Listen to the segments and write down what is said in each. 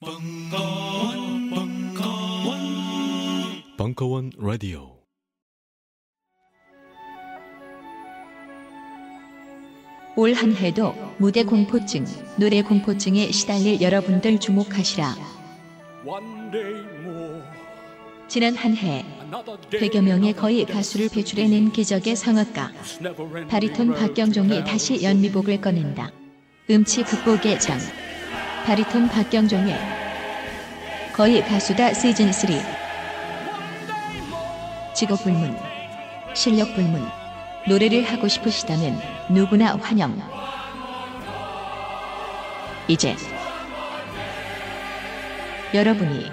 벙커원, 벙커원, 벙커원 라디오. 올 한 해도 무대 공포증, 노래 공포증에 시달릴 여러분들 주목하시라. 지난 한 해 100여 명의 거의 가수를 배출해낸 기적의 성악가 바리톤 박경종이 다시 연미복을 꺼낸다. 음치 극복의 장 바리톤 박경종의 거의 가수다 시즌 3 직업 불문, 실력 불문, 노래를 하고 싶으시다면 누구나 환영. 이제 여러분이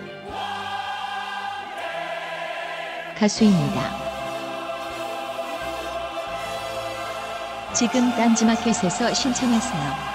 가수입니다. 지금 딴지마켓에서 신청하세요.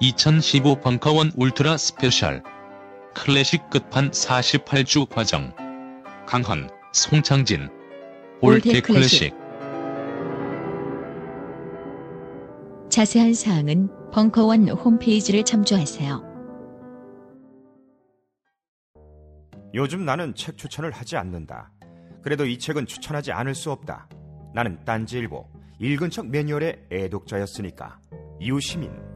(2015) 벙커원 울트라 스페셜 클래식 끝판 48주 과정 강헌, 송창진 All That 클래식 자세한 사항은 벙커원 홈페이지를 참조하세요. 요즘 나는 책 추천을 하지 않는다. 그래도 이 책은 추천하지 않을 수 없다. 나는 딴지일보 읽은 척 매뉴얼의 애독자였으니까. 이웃시민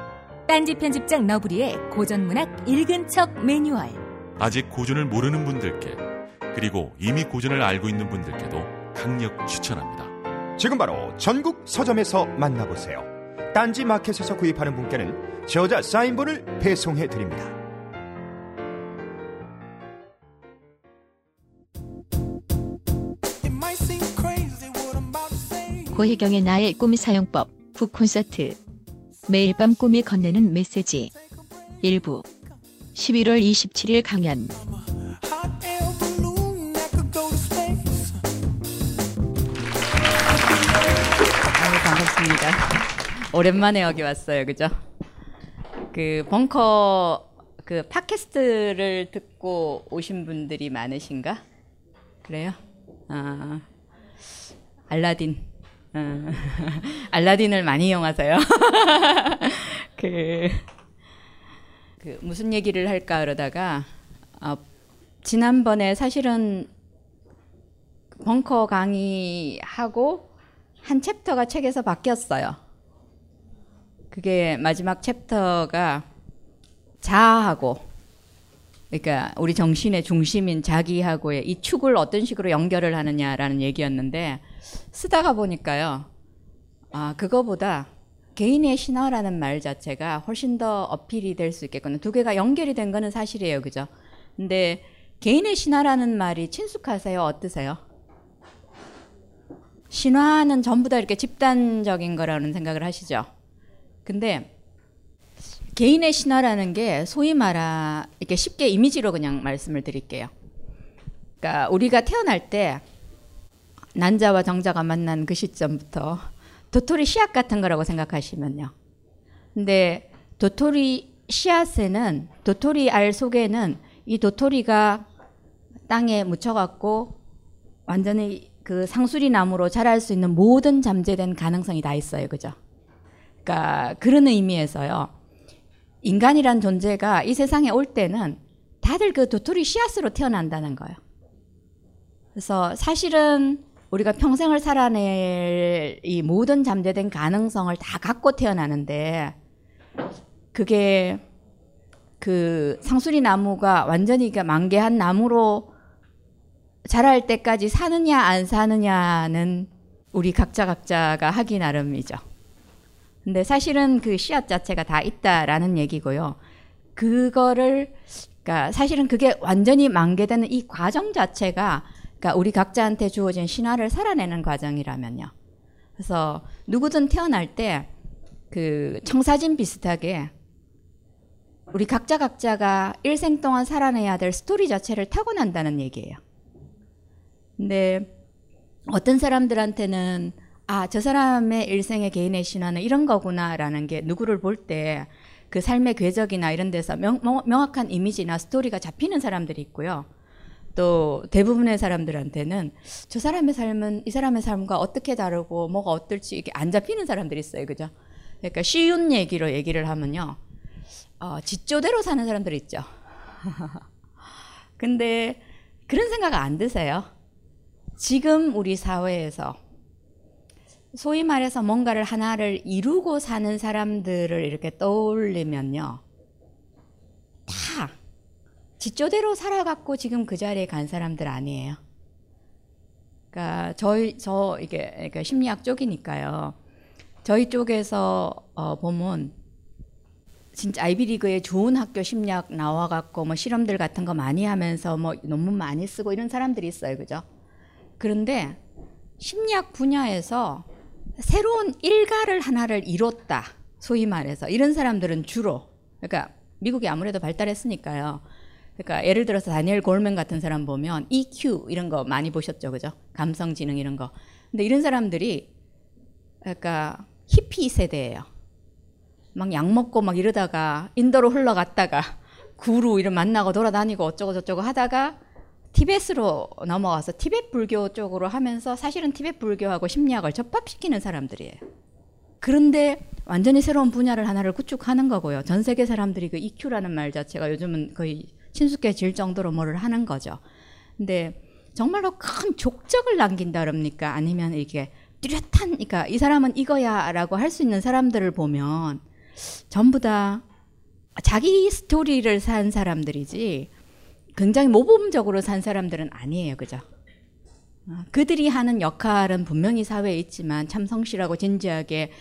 딴지 편집장 너브리의 고전문학 읽은 척 매뉴얼. 아직 고전을 모르는 분들께 그리고 이미 고전을 알고 있는 분들께도 강력 추천합니다. 지금 바로 전국 서점에서 만나보세요. 딴지 마켓에서 구입하는 분께는 저자 사인본을 배송해 드립니다. 고혜경의 나의 꿈 사용법 북 콘서트 매일 밤 꿈이 건네는 메시지 일부 11월 27일 강연 아유, 반갑습니다. 오랜만에 여기 왔어요. 그죠? 그 벙커 그 팟캐스트를 듣고 오신 분들이 많으신가? 그래요? 아. 알라딘. 어, 알라딘을 많이 이용하세요. 그, 그 무슨 얘기를 할까 그러다가 어, 지난번에 사실은 벙커 강의하고 한 챕터가 책에서 바뀌었어요. 그게 마지막 챕터가 자아하고 그러니까 우리 정신의 중심인 자기하고의 이 축을 어떤 식으로 연결을 하느냐라는 얘기였는데 쓰다가 보니까요. 아, 그거보다 개인의 신화라는 말 자체가 훨씬 더 어필이 될 수 있겠거든요. 두 개가 연결이 된 거는 사실이에요. 그죠? 근데 개인의 신화라는 말이 친숙하세요? 어떠세요? 신화는 전부 다 이렇게 집단적인 거라는 생각을 하시죠. 근데 개인의 신화라는 게 소위 말하 이렇게 쉽게 이미지로 그냥 말씀을 드릴게요. 그러니까 우리가 태어날 때 난자와 정자가 만난 그 시점부터 도토리 씨앗 같은 거라고 생각하시면요. 근데 도토리 씨앗에는 도토리 알 속에는 이 도토리가 땅에 묻혀갖고 완전히 그 상수리 나무로 자랄 수 있는 모든 잠재된 가능성이 다 있어요. 그죠? 그러니까 그런 의미에서요. 인간이란 존재가 이 세상에 올 때는 다들 그 도토리 씨앗으로 태어난다는 거예요. 그래서 사실은 우리가 평생을 살아낼 이 모든 잠재된 가능성을 다 갖고 태어나는데 그게 그 상수리 나무가 완전히 그 만개한 나무로 자랄 때까지 사느냐 안 사느냐는 우리 각자 각자가 하기 나름이죠. 근데 사실은 그 씨앗 자체가 다 있다라는 얘기고요. 그거를 그러니까 사실은 그게 완전히 만개되는 이 과정 자체가 그러니까 우리 각자한테 주어진 신화를 살아내는 과정이라면요. 그래서 누구든 태어날 때 그 청사진 비슷하게 우리 각자 각자가 일생 동안 살아내야 될 스토리 자체를 타고난다는 얘기예요. 근데 어떤 사람들한테는 아, 저 사람의 일생의 개인의 신화는 이런 거구나라는 게 누구를 볼 때 그 삶의 궤적이나 이런 데서 명, 명확한 이미지나 스토리가 잡히는 사람들이 있고요. 또 대부분의 사람들한테는 저 사람의 삶은 이 사람의 삶과 어떻게 다르고 뭐가 어떨지 이게 안 잡히는 사람들이 있어요. 그죠? 그러니까 쉬운 얘기로 얘기를 하면요. 어, 지조대로 사는 사람들 있죠. 근데 그런 생각 안 드세요? 지금 우리 사회에서 소위 말해서 뭔가를 하나를 이루고 사는 사람들을 이렇게 떠올리면요. 다 지조대로 살아갖고 지금 그 자리에 간 사람들 아니에요. 그러니까 저희 저 이게 그러니까 심리학 쪽이니까요. 저희 쪽에서 어, 보면 진짜 아이비리그에 좋은 학교 심리학 나와갖고 뭐 실험들 같은 거 많이 하면서 뭐 논문 많이 쓰고 이런 사람들이 있어요, 그죠? 그런데 심리학 분야에서 새로운 일가를 하나를 이뤘다. 소위 말해서 이런 사람들은 주로 그러니까 미국이 아무래도 발달했으니까요. 그러니까 예를 들어서 다니엘 골맨 같은 사람 보면 EQ 이런 거 많이 보셨죠, 그죠? 감성 지능 이런 거. 근데 이런 사람들이 그러니까 히피 세대예요. 막 약 먹고 막 이러다가 인도로 흘러갔다가 구루 이런 만나고 돌아다니고 어쩌고 저쩌고 하다가 티벳으로 넘어와서 티벳 불교 쪽으로 하면서 사실은 티벳 불교하고 심리학을 접합시키는 사람들이에요. 그런데 완전히 새로운 분야를 하나를 구축하는 거고요. 전 세계 사람들이 그 EQ라는 말 자체가 요즘은 거의 친숙해질 정도로 뭐를 하는 거죠. 근데 정말로 큰 족적을 남긴다 그럽니까? 아니면 이게 뚜렷한, 그러니까 이 사람은 이거야 라고 할 수 있는 사람들을 보면 전부 다 자기 스토리를 산 사람들이지 굉장히 모범적으로 산 사람들은 아니에요. 그죠? 어, 그들이 하는 역할은 분명히 사회에 있지만 참 성실하고 진지하게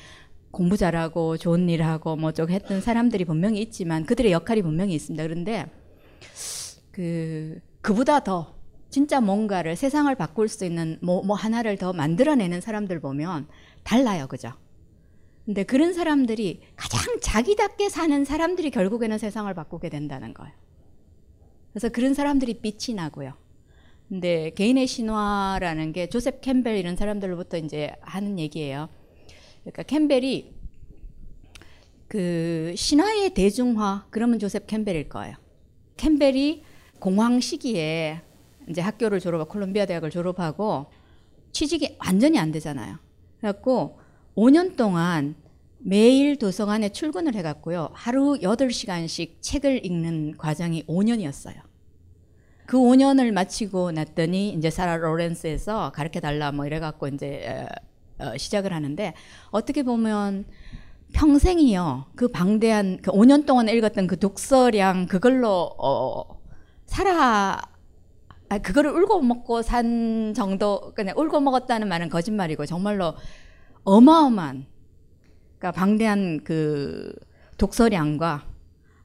공부 잘하고 좋은 일 하고 뭐저쩌 했던 사람들이 분명히 있지만 그들의 역할이 분명히 있습니다. 그런데 그 그보다 더 진짜 뭔가를 세상을 바꿀 수 있는 뭐, 뭐 하나를 더 만들어내는 사람들 보면 달라요. 그죠? 근데 그런 사람들이 가장 자기답게 사는 사람들이 결국에는 세상을 바꾸게 된다는 거예요. 그래서 그런 사람들이 빛이 나고요. 근데 개인의 신화라는 게 조셉 캠벨 이런 사람들로부터 이제 하는 얘기예요. 그러니까 캠벨이 그 신화의 대중화 그러면 조셉 캠벨일 거예요. 캠벨이 공황 시기에 이제 학교를 졸업하고 콜롬비아 대학을 졸업하고 취직이 완전히 안 되잖아요. 그래갖고 5년 동안 매일 도서관에 출근을 해갔고요. 하루 8시간씩 책을 읽는 과정이 5년이었어요. 그 5년을 마치고 났더니 이제 사라 로렌스에서 가르쳐 달라 뭐 이래갖고 이제 어, 시작을 하는데 어떻게 보면 평생이요. 그 방대한 그 5년 동안 읽었던 그 독서량 그걸로 어, 살아 아, 그거를 울고 먹고 산 정도 그냥 울고 먹었다는 말은 거짓말이고 정말로 어마어마한 그러니까 방대한 그 독서량과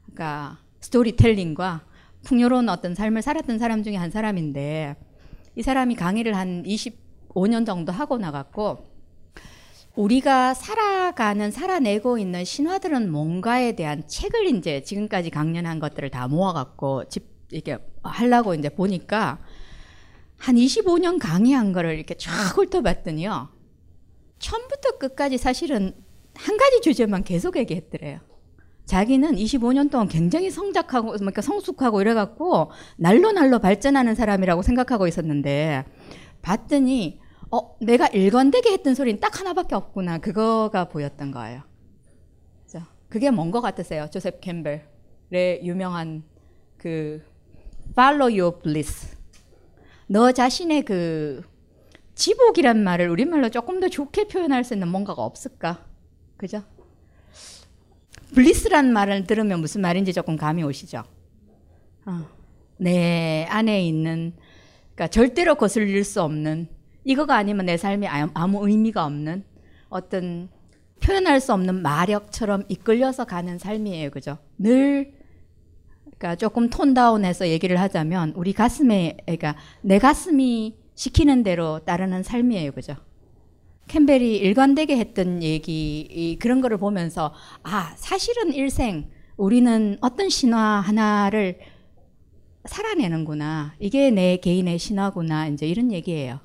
그러니까 스토리텔링과 풍요로운 어떤 삶을 살았던 사람 중에 한 사람인데 이 사람이 강의를 한 25년 정도 하고 나갔고 우리가 살아가는 살아내고 있는 신화들은 뭔가에 대한 책을 이제 지금까지 강연한 것들을 다 모아갖고 집 이렇게 하려고 이제 보니까 한 25년 강의한 거를 이렇게 쫙 훑어봤더니요. 처음부터 끝까지 사실은 한 가지 주제만 계속 얘기했더래요. 자기는 25년 동안 굉장히 성작하고, 그러니까 성숙하고 이래갖고 날로 날로 발전하는 사람이라고 생각하고 있었는데 봤더니 어, 내가 일관되게 했던 소리는 딱 하나밖에 없구나. 그거가 보였던 거예요. 그게 뭔 것 같으세요? 조셉 캠벨의 유명한 그 Follow Your Bliss. 너 자신의 그 지복이란 말을 우리말로 조금 더 좋게 표현할 수 있는 뭔가가 없을까? 그죠? 블리스란 말을 들으면 무슨 말인지 조금 감이 오시죠? 어, 내 안에 있는, 그러니까 절대로 거슬릴 수 없는, 이거가 아니면 내 삶이 아무 의미가 없는 어떤 표현할 수 없는 마력처럼 이끌려서 가는 삶이에요. 그죠? 늘, 그러니까 조금 톤 다운해서 얘기를 하자면 우리 가슴에, 그러니까 내 가슴이 시키는 대로 따르는 삶이에요. 그죠? 캠벨이 일관되게 했던 얘기, 그런 거를 보면서, 아, 사실은 일생 우리는 어떤 신화 하나를 살아내는구나. 이게 내 개인의 신화구나. 이제 이런 얘기예요.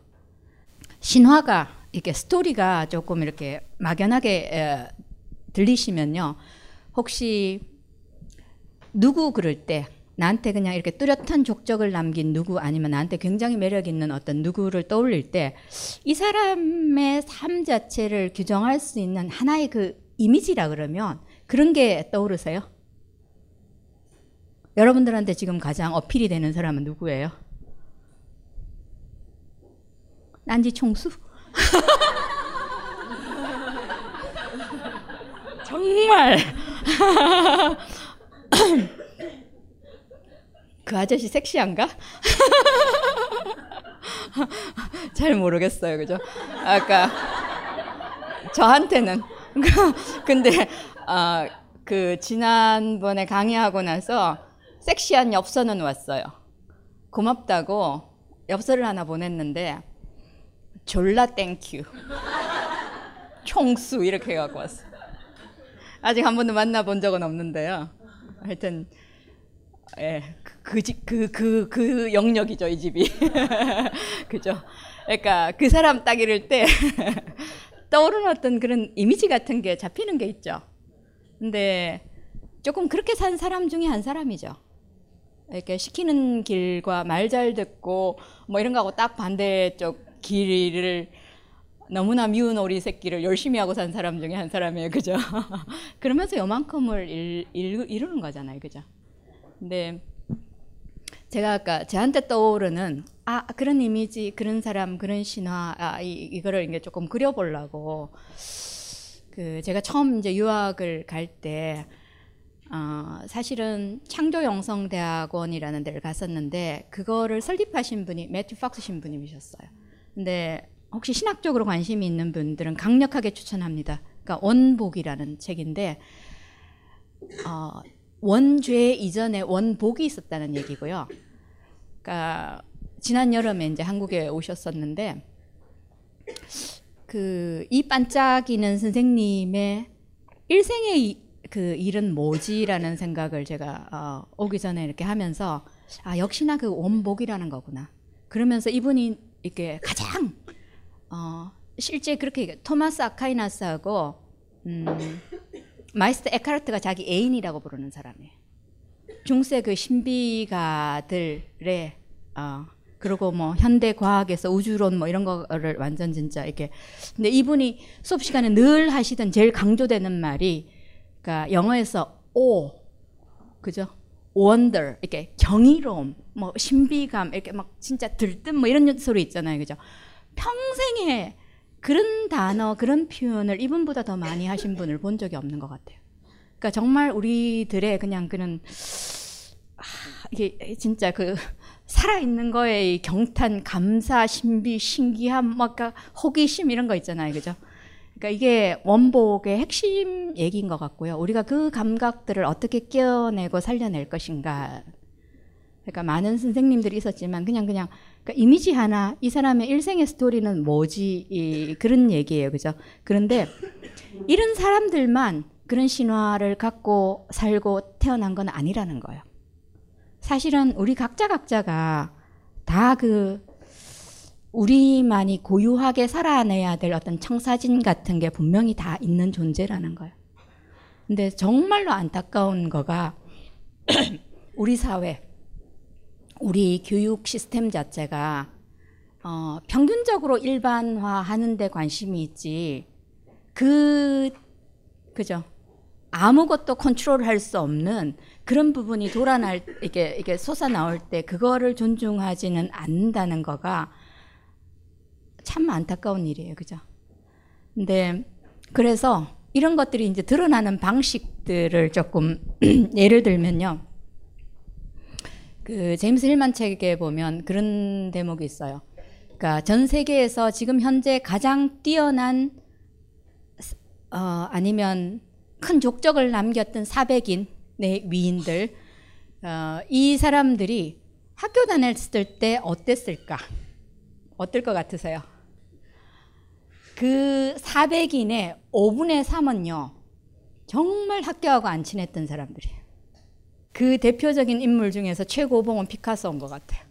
신화가, 이렇게 스토리가 조금 이렇게 막연하게 에, 들리시면요. 혹시 누구 그럴 때, 나한테 그냥 이렇게 뚜렷한 족적을 남긴 누구 아니면 나한테 굉장히 매력 있는 어떤 누구를 떠올릴 때 이 사람의 삶 자체를 규정할 수 있는 하나의 그 이미지라 그러면 그런 게 떠오르세요? 여러분들한테 지금 가장 어필이 되는 사람은 누구예요? 난지 총수? 정말 그 아저씨 섹시한가? 잘 모르겠어요, 그죠? 아까 저한테는 근데 아, 그 지난번에 강의하고 나서 섹시한 엽서는 왔어요. 고맙다고 엽서를 하나 보냈는데 졸라 thank you 총수 이렇게 갖고 왔어. 아직 한 번도 만나본 적은 없는데요. 하여튼 예, 그 집, 그, 그, 그 영역이죠, 이 집이. 그죠? 그러니까 그 사람 딱 이럴 때 떠오르는 어떤 그런 이미지 같은 게 잡히는 게 있죠. 근데 조금 그렇게 산 사람 중에 한 사람이죠. 이렇게 시키는 길과 말 잘 듣고 뭐 이런 거하고 딱 반대쪽 길을 너무나 미운 오리 새끼를 열심히 하고 산 사람 중에 한 사람이에요. 그죠? 그러면서 요만큼을 이루는 거잖아요. 그죠? 근데 제가 아까 저한테 떠오르는 아 그런 이미지 그런 사람 그런 신화 아 이, 이거를 이게 조금 그려보려고 그 제가 처음 이제 유학을 갈때 어, 사실은 창조영성대학원이라는 데를 갔었는데 그거를 설립하신 분이 매튜 팍스 신부님이셨어요. 근데 혹시 신학적으로 관심이 있는 분들은 강력하게 추천합니다. 그러니까 원복이라는 책인데 어, 원죄 이전에 원복이 있었다는 얘기고요. 그러니까 지난 여름에 이제 한국에 오셨었는데 그 이 반짝이는 선생님의 일생의 그 일은 뭐지라는 생각을 제가 어, 오기 전에 이렇게 하면서 아 역시나 그 원복이라는 거구나. 그러면서 이분이 이렇게 가장 어, 실제 그렇게 토마스 아퀴나스하고 음, 마이스터 에크하르트가 자기 애인이라고 부르는 사람이에요. 중세 그 신비가들의 어, 그리고 뭐 현대 과학에서 우주론 뭐 이런 거를 완전 진짜 이렇게 근데 이분이 수업 시간에 늘 하시던 제일 강조되는 말이 그러니까 영어에서 오 그죠? Wonder 이렇게 경이로움 뭐 신비감 이렇게 막 진짜 들뜸 뭐 이런 소리 있잖아요. 그죠? 평생에 그런 단어, 그런 표현을 이분보다 더 많이 하신 분을 본 적이 없는 것 같아요. 그러니까 정말 우리들의 그냥 그런 아, 이게 진짜 그 살아있는 거에 경탄, 감사, 신비, 신기함, 막 호기심 이런 거 있잖아요, 그죠? 그러니까 이게 원복의 핵심 얘기인 것 같고요. 우리가 그 감각들을 어떻게 끼워내고 살려낼 것인가. 그러니까 많은 선생님들이 있었지만 그냥 그냥 그러니까 이미지 하나 이 사람의 일생의 스토리는 뭐지 이, 그런 얘기예요, 그죠? 그런데 이런 사람들만 그런 신화를 갖고 살고 태어난 건 아니라는 거예요. 사실은 우리 각자 각자가 다 그 우리만이 고유하게 살아내야 될 어떤 청사진 같은 게 분명히 다 있는 존재라는 거예요. 근데 정말로 안타까운 거가 우리 사회, 우리 교육 시스템 자체가 어, 평균적으로 일반화하는 데 관심이 있지 그 그죠 아무것도 컨트롤할 수 없는 그런 부분이 돌아날 이게 이게 솟아 나올 때 그거를 존중하지는 않는다는 거가 참 안타까운 일이에요, 그죠? 근데 그래서 이런 것들이 이제 드러나는 방식들을 조금 예를 들면요. 그 제임스 힐만 책에 보면 그런 대목이 있어요. 그러니까 전 세계에서 지금 현재 가장 뛰어난 어, 아니면 큰 족적을 남겼던 400인의 위인들 어, 이 사람들이 학교 다녔을 때 어땠을까? 어떨 것 같으세요? 그 400인의 5분의 3은요, 정말 학교하고 안 친했던 사람들이에요. 그 대표적인 인물 중에서 최고봉은 피카소인 것 같아요.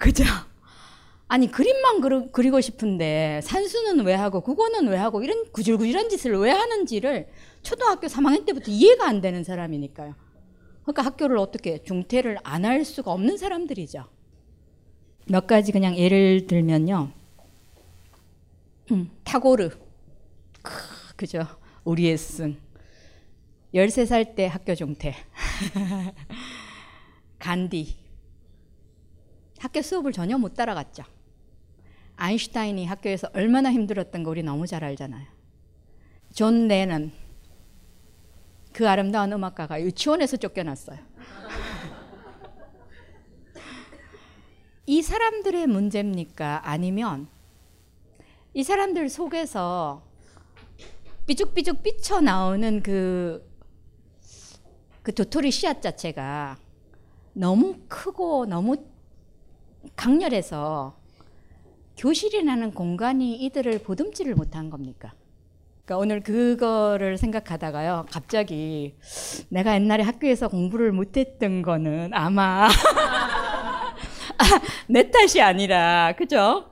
그죠? 아니, 그림만 그리, 그리 고 싶은데, 산수는 왜 하고, 국어는 왜 하고, 이런 구질구질한 짓을 왜 하는지를 초등학교 3학년 때부터 이해가 안 되는 사람이니까요. 그러니까 학교를 어떻게 중퇴를 안 할 수가 없는 사람들이죠. 몇 가지 그냥 예를 들면요. 음, 타고르. 크, 그죠? 우리의 스승. 13살 때 학교 중퇴. 간디. 학교 수업을 전혀 못 따라갔죠. 아인슈타인이 학교에서 얼마나 힘들었던 거 우리 너무 잘 알잖아요. 존 레넌. 그 아름다운 음악가가 유치원에서 쫓겨났어요. 이 사람들의 문제입니까? 아니면 이 사람들 속에서 삐죽삐죽 삐쳐 나오는 그, 그 도토리 씨앗 자체가 너무 크고 너무 강렬해서 교실이라는 공간이 이들을 보듬지를 못한 겁니까? 그러니까 오늘 그거를 생각하다가요, 갑자기 내가 옛날에 학교에서 공부를 못했던 거는 아마 내 탓이 아니라, 그죠?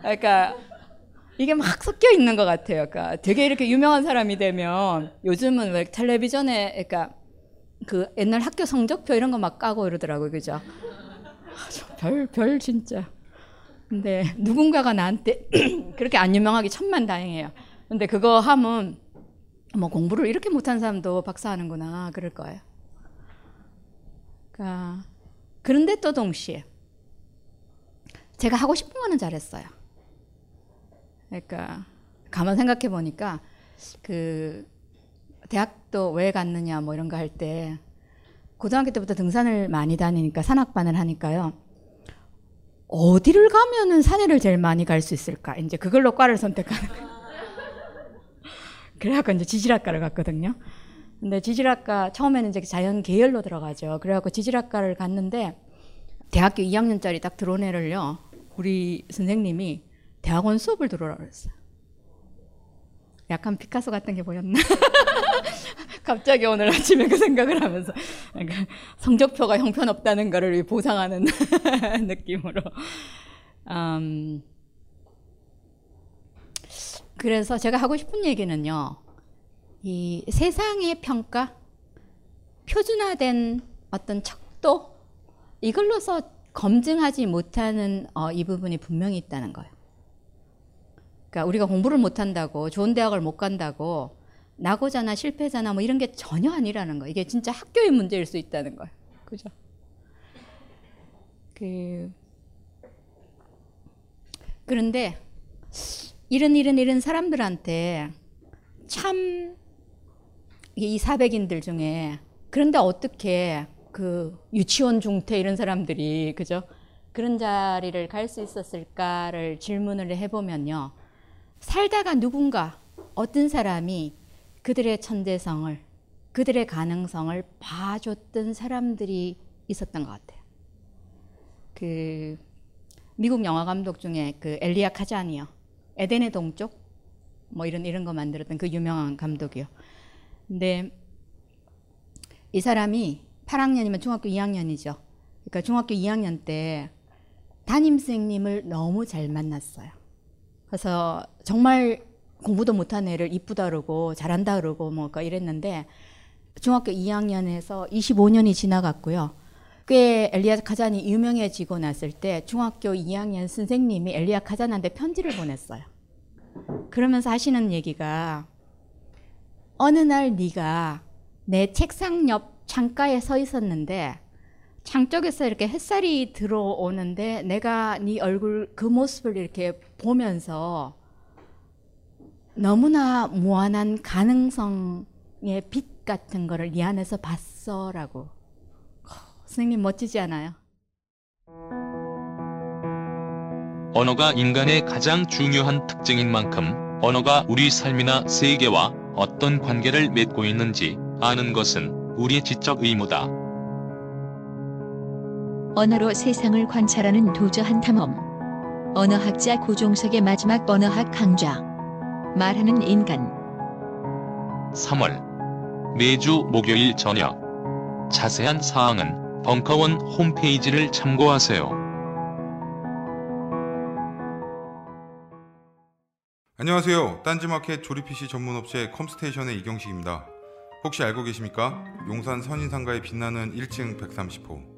그러니까 이게 막 섞여 있는 것 같아요. 그러니까 되게 이렇게 유명한 사람이 되면 요즘은 왜 텔레비전에, 그러니까 그 옛날 학교 성적표 이런 거 막 까고 이러더라고요. 그죠? 별, 별 진짜. 근데 누군가가 나한테 그렇게 안 유명하기 천만 다행이에요. 근데 그거 하면 뭐 공부를 이렇게 못한 사람도 박사하는구나 그럴 거예요. 그러니까 그런데 또 동시에 제가 하고 싶은 거는 잘했어요. 그러니까 가만 생각해 보니까 그 대학도 왜 갔느냐 뭐 이런 거 할 때 고등학교 때부터 등산을 많이 다니니까 산악반을 하니까요. 어디를 가면은 산에를 제일 많이 갈 수 있을까? 이제 그걸로 과를 선택하는 거예요. 그래갖고 이제 지질학과를 갔거든요. 근데 지질학과 처음에는 이제 자연 계열로 들어가죠. 그래갖고 지질학과를 갔는데 대학교 2학년짜리 딱 들어온 애를요. 우리 선생님이 대학원 수업을 들어라 그랬어요. 약간 피카소 같은 게 보였나? 갑자기 오늘 아침에 그 생각을 하면서 약간 성적표가 형편없다는 거를 보상하는 느낌으로. 음, 그래서 제가 하고 싶은 얘기는요. 이 세상의 평가, 표준화된 어떤 척도 이걸로서 검증하지 못하는 어, 이 부분이 분명히 있다는 거예요. 그러니까 우리가 공부를 못한다고 좋은 대학을 못 간다고 나고자나 실패자나 뭐 이런 게 전혀 아니라는 거. 이게 진짜 학교의 문제일 수 있다는 거예요. 그죠? 그 그런데 이런 이런 이런 사람들한테 참이 400인들 중에 그런데 어떻게 그 유치원 중퇴 이런 사람들이 그죠? 그런 자리를 갈 수 있었을까를 질문을 해보면요. 살다가 누군가 어떤 사람이 그들의 천재성을 그들의 가능성을 봐줬던 사람들이 있었던 것 같아요. 그 미국 영화 감독 중에 그 엘리아 카자니요. 에덴의 동쪽 뭐 이런 이런 거 만들었던 그 유명한 감독이요. 근데 이 사람이 8학년이면 중학교 2학년이죠. 그러니까 중학교 2학년 때 담임 선생님을 너무 잘 만났어요. 그래서 정말 공부도 못한 애를 이쁘다 그러고 잘한다 그러고 뭐 이랬는데 중학교 2학년에서 25년이 지나갔고요. 꽤 엘리아 카잔이 유명해지고 났을 때 중학교 2학년 선생님이 엘리아 카잔한테 편지를 보냈어요. 그러면서 하시는 얘기가 어느 날 네가 내 책상 옆 창가에 서 있었는데 창 쪽에서 이렇게 햇살이 들어오는데 내가 네 얼굴 그 모습을 이렇게 보면서 너무나 무한한 가능성의 빛 같은 거를 네 안에서 봤어라고. 선생님 멋지지 않아요? 언어가 인간의 가장 중요한 특징인 만큼 언어가 우리 삶이나 세계와 어떤 관계를 맺고 있는지 아는 것은 우리의 지적 의무다. 언어로 세상을 관찰하는 도저한 탐험. 언어학자 고종석의 마지막 언어학 강좌. 말하는 인간. 3월 매주 목요일 저녁 자세한 사항은 벙커원 홈페이지를 참고하세요. 안녕하세요. 딴지마켓 조립 PC 전문 업체 컴스테이션의 이경식입니다. 혹시 알고 계십니까? 용산 선인상가에 빛나는 1층 130호.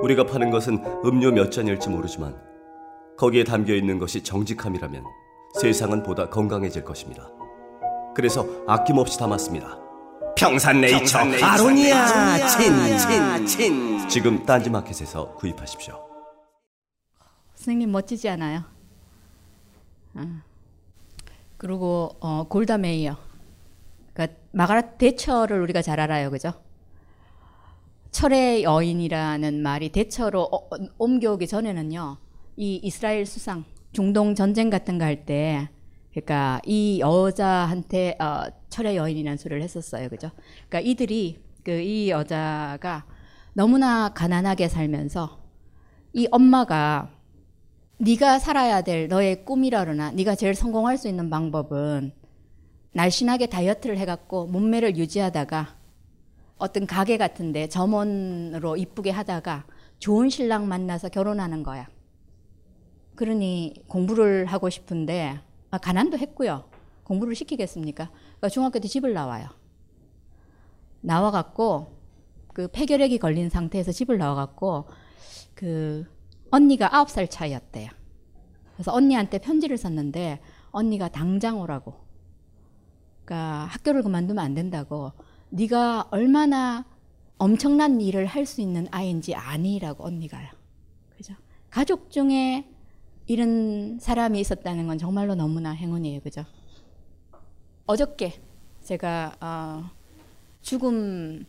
우리가 파는 것은 음료 몇 잔일지 모르지만 거기에 담겨 있는 것이 정직함이라면 세상은 보다 건강해질 것입니다. 그래서 아낌없이 담았습니다. 평산네이처, 평산네이처 아로니아 아로니아 친, 친, 친. 지금 딴지마켓에서 구입하십시오. 선생님 멋지지 않아요? 어. 그리고 어, 골다 메이어. 그러니까 마가렛 대처를 우리가 잘 알아요, 그죠? 철의 여인이라는 말이 대처로 어, 어, 옮겨오기 전에는요, 이 이스라엘 수상, 중동 전쟁 같은 거 할 때, 그러니까 이 여자한테 어, 철의 여인이라는 소리를 했었어요, 그죠? 그러니까 이들이 그 이 여자가 너무나 가난하게 살면서 이 엄마가 네가 살아야 될 너의 꿈이라거나 네가 제일 성공할 수 있는 방법은 날씬하게 다이어트를 해갖고 몸매를 유지하다가 어떤 가게 같은데 점원으로 이쁘게 하다가 좋은 신랑 만나서 결혼하는 거야. 그러니 공부를 하고 싶은데 아, 가난도 했고요. 공부를 시키겠습니까? 그러니까 중학교 때 집을 나와요. 나와갖고 그 폐결핵이 걸린 상태에서 집을 나와갖고 그 언니가 아홉 살 차이였대요. 그래서 언니한테 편지를 썼는데 언니가 당장 오라고. 그러니까 학교를 그만두면 안 된다고. 네가 얼마나 엄청난 일을 할 수 있는 아이인지 아니라고 언니가요. 그죠? 가족 중에 이런 사람이 있었다는 건 정말로 너무나 행운이에요. 그죠? 어저께 제가 어, 죽음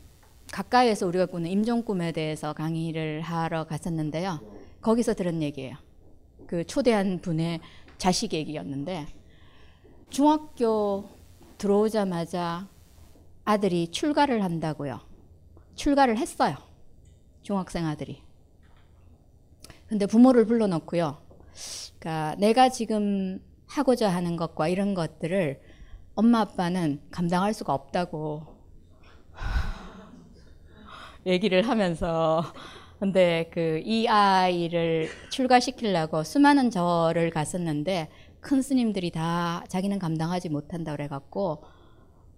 가까이에서 우리가 꾸는 임종 꿈에 대해서 강의를 하러 갔었는데요. 거기서 들은 얘기예요. 그 초대한 분의 자식 얘기였는데 중학교 들어오자마자 아들이 출가를 한다고요. 출가를 했어요. 중학생 아들이. 근데 부모를 불러놓고요. 그러니까 내가 지금 하고자 하는 것과 이런 것들을 엄마 아빠는 감당할 수가 없다고 얘기를 하면서 근데 그 이 아이를 출가시키려고 수많은 절을 갔었는데 큰 스님들이 다 자기는 감당하지 못한다 그래갖고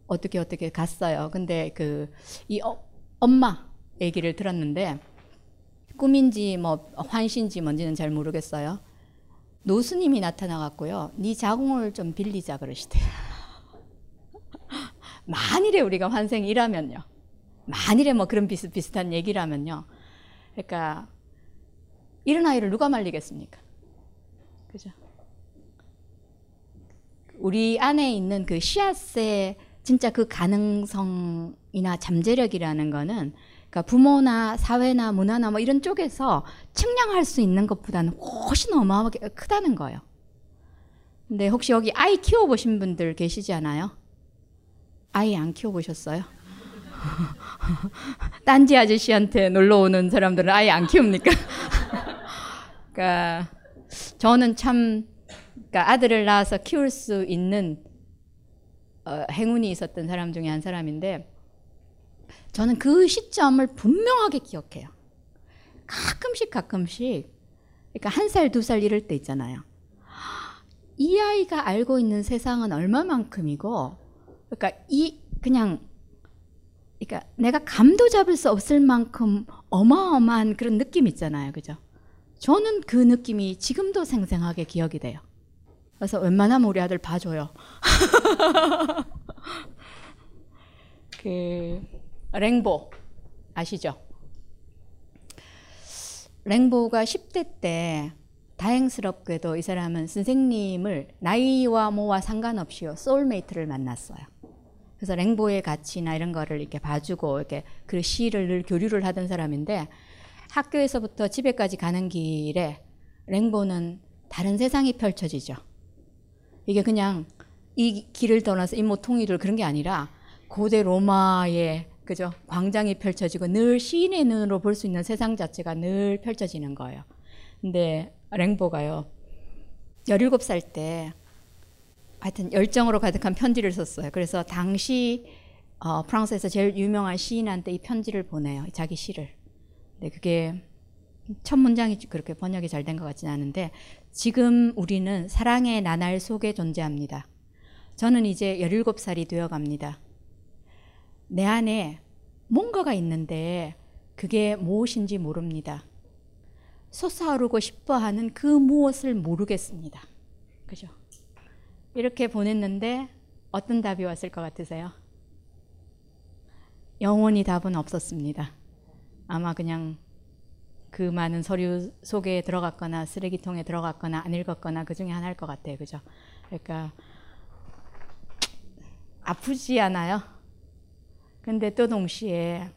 어떻게 어떻게 갔어요. 근데 그 이 어, 엄마 얘기를 들었는데 꿈인지 뭐 환신지 뭔지는 잘 모르겠어요. 노스님이 나타나갖고요. 네 자궁을 좀 빌리자 그러시대. 만일에 우리가 환생이라면요. 만일에 뭐 그런 비슷비슷한 얘기라면요. 그러니까 이런 아이를 누가 말리겠습니까? 그죠? 우리 안에 있는 그 씨앗의 진짜 그 가능성이나 잠재력이라는 거는 그러니까 부모나 사회나 문화나 뭐 이런 쪽에서 측량할 수 있는 것보다는 훨씬 어마어마하게 크다는 거예요. 근데 혹시 여기 아이 키워보신 분들 계시지 않아요? 아이 안 키워보셨어요? 딴지 아저씨한테 놀러 오는 사람들은 아이 안 키웁니까? 그러니까 저는 참 그러니까 아들을 낳아서 키울 수 있는 어, 행운이 있었던 사람 중에 한 사람인데 저는 그 시점을 분명하게 기억해요. 가끔씩 가끔씩 그러니까 한 살, 두 살 이럴 때 있잖아요. 이 아이가 알고 있는 세상은 얼마만큼이고 그러니까 이 그냥 그러니까 내가 감도 잡을 수 없을 만큼 어마어마한 그런 느낌 있잖아요. 그죠? 저는 그 느낌이 지금도 생생하게 기억이 돼요. 그래서 웬만하면 우리 아들 봐줘요. 그 랭보 아시죠? 랭보가 10대 때 다행스럽게도 이 사람은 선생님을 나이와 뭐와 상관없이요 소울메이트를 만났어요. 그래서 랭보의 가치나 이런 거를 이렇게 봐주고 이렇게 그 시를 늘 교류를 하던 사람인데 학교에서부터 집에까지 가는 길에 랭보는 다른 세상이 펼쳐지죠. 이게 그냥 이 길을 떠나서 이모 통일을 그런 게 아니라 고대 로마의 그죠 광장이 펼쳐지고 늘 시인의 눈으로 볼 수 있는 세상 자체가 늘 펼쳐지는 거예요. 근데 랭보가요 17살 때 하여튼 열정으로 가득한 편지를 썼어요. 그래서 당시 어, 프랑스에서 제일 유명한 시인한테 이 편지를 보내요. 자기 시를. 근데 그게 첫 문장이 그렇게 번역이 잘 된 것 같지는 않은데 지금 우리는 사랑의 나날 속에 존재합니다. 저는 이제 17살이 되어 갑니다. 내 안에 뭔가가 있는데 그게 무엇인지 모릅니다. 솟아오르고 싶어 하는 그 무엇을 모르겠습니다. 그죠? 이렇게 보냈는데 어떤 답이 왔을 것 같으세요? 영원히 답은 없었습니다. 아마 그냥 그 많은 서류 속에 들어갔거나 쓰레기통에 들어갔거나 안 읽었거나 그 중에 하나일 것 같아요. 그죠? 그러니까 아프지 않아요? 근데 또 동시에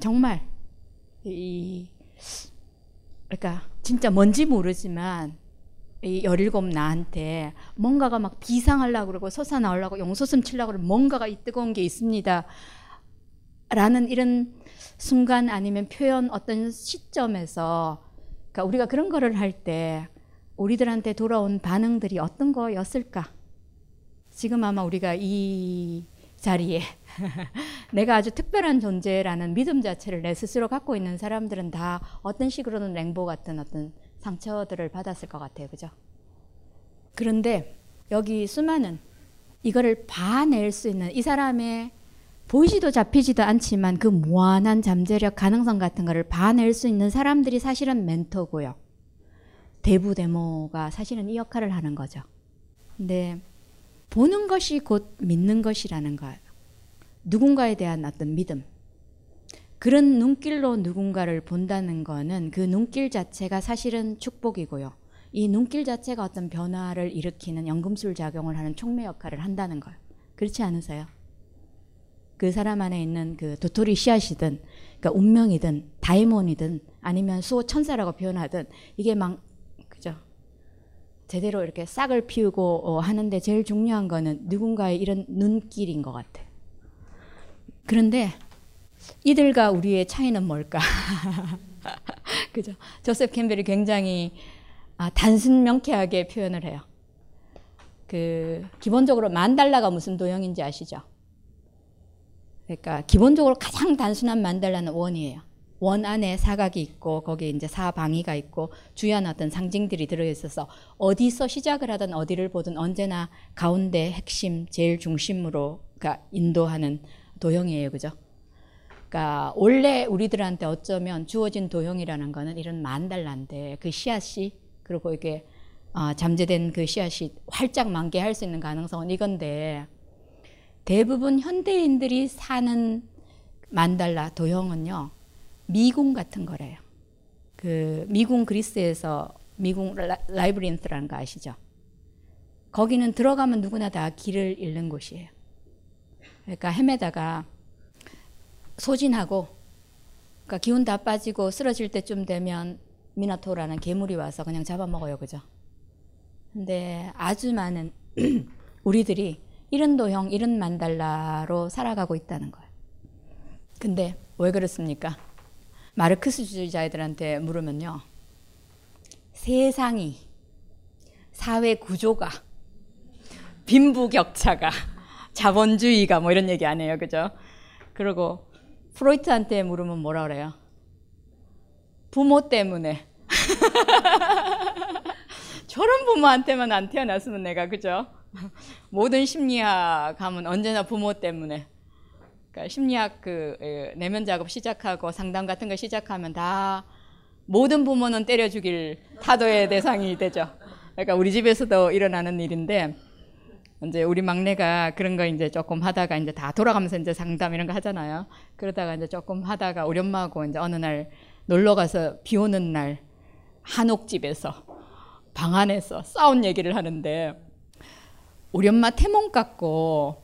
정말 이 그러니까 진짜 뭔지 모르지만 이 열일곱 나한테 뭔가가 막 비상하려고 그러고 솟아나오려고 용솟음 치려고 그러고 뭔가가 이 뜨거운 게 있습니다. 라는 이런 순간 아니면 표현 어떤 시점에서 그러니까 우리가 그런 거를 할 때 우리들한테 돌아온 반응들이 어떤 거였을까? 지금 아마 우리가 이 자리에 내가 아주 특별한 존재라는 믿음 자체를 내 스스로 갖고 있는 사람들은 다 어떤 식으로는 랭보 같은 어떤 상처들을 받았을 것 같아요. 그죠? 그런데 여기 수많은 이거를 봐낼 수 있는 이 사람의 보이지도 잡히지도 않지만 그 무한한 잠재력 가능성 같은 거를 봐낼 수 있는 사람들이 사실은 멘토고요. 대부 데모가 사실은 이 역할을 하는 거죠. 근데 보는 것이 곧 믿는 것이라는 거예요. 누군가에 대한 어떤 믿음. 그런 눈길로 누군가를 본다는 거는 그 눈길 자체가 사실은 축복이고요. 이 눈길 자체가 어떤 변화를 일으키는 연금술 작용을 하는 촉매 역할을 한다는 거예요. 그렇지 않으세요? 그 사람 안에 있는 그 도토리 씨앗이든, 그러니까 운명이든, 다이몬이든, 아니면 수호 천사라고 표현하든, 이게 막, 그죠? 제대로 이렇게 싹을 피우고 어, 하는데 제일 중요한 거는 누군가의 이런 눈길인 것 같아. 그런데 이들과 우리의 차이는 뭘까? 그죠? 조셉 캠벨이 굉장히 아, 단순 명쾌하게 표현을 해요. 그 기본적으로 만달라가 무슨 도형인지 아시죠? 그러니까 기본적으로 가장 단순한 만달라는 원이에요. 원 안에 사각이 있고 거기에 이제 사방위가 있고 주요한 어떤 상징들이 들어 있어서 어디서 시작을 하든 어디를 보든 언제나 가운데 핵심 제일 중심으로 그러니까 인도하는 도형이에요. 그죠? 그러니까 원래 우리들한테 어쩌면 주어진 도형이라는 거는 이런 만달란데 그 씨앗이 그리고 이게 어, 잠재된 그 씨앗이 활짝 만개할 수 있는 가능성은 이건데 대부분 현대인들이 사는 만달라 도형은요 미궁 같은 거래요. 그 미궁 그리스에서 미궁 라, 이브린트라는 거 아시죠? 거기는 들어가면 누구나 다 길을 잃는 곳이에요. 그러니까 헤매다가 소진하고 그러니까 기운 다 빠지고 쓰러질 때쯤 되면 미나토라는 괴물이 와서 그냥 잡아먹어요. 그죠? 근데 아주 많은 우리들이 이런 도형, 이런 만달라로 살아가고 있다는 거예요. 근데 왜 그렇습니까? 마르크스주의자들한테 물으면요. 세상이, 사회 구조가, 빈부격차가, 자본주의가 뭐 이런 얘기 안 해요. 그죠? 그리고 프로이트한테 물으면 뭐라 그래요? 부모 때문에. 저런 부모한테만 안 태어났으면 내가 그죠? 모든 심리학 하면 언제나 부모 때문에. 그러니까 심리학 그 내면 작업 시작하고 상담 같은 거 시작하면 다 모든 부모는 때려 죽일 타도의 대상이 되죠. 그러니까 우리 집에서도 일어나는 일인데 이제 우리 막내가 그런 거 이제 조금 하다가 이제 다 돌아가면서 이제 상담 이런 거 하잖아요. 그러다가 이제 조금 하다가 우리 엄마하고 이제 어느 날 놀러 가서 비 오는 날 한옥집에서 방 안에서 싸운 얘기를 하는데 우리 엄마 태몽 갖고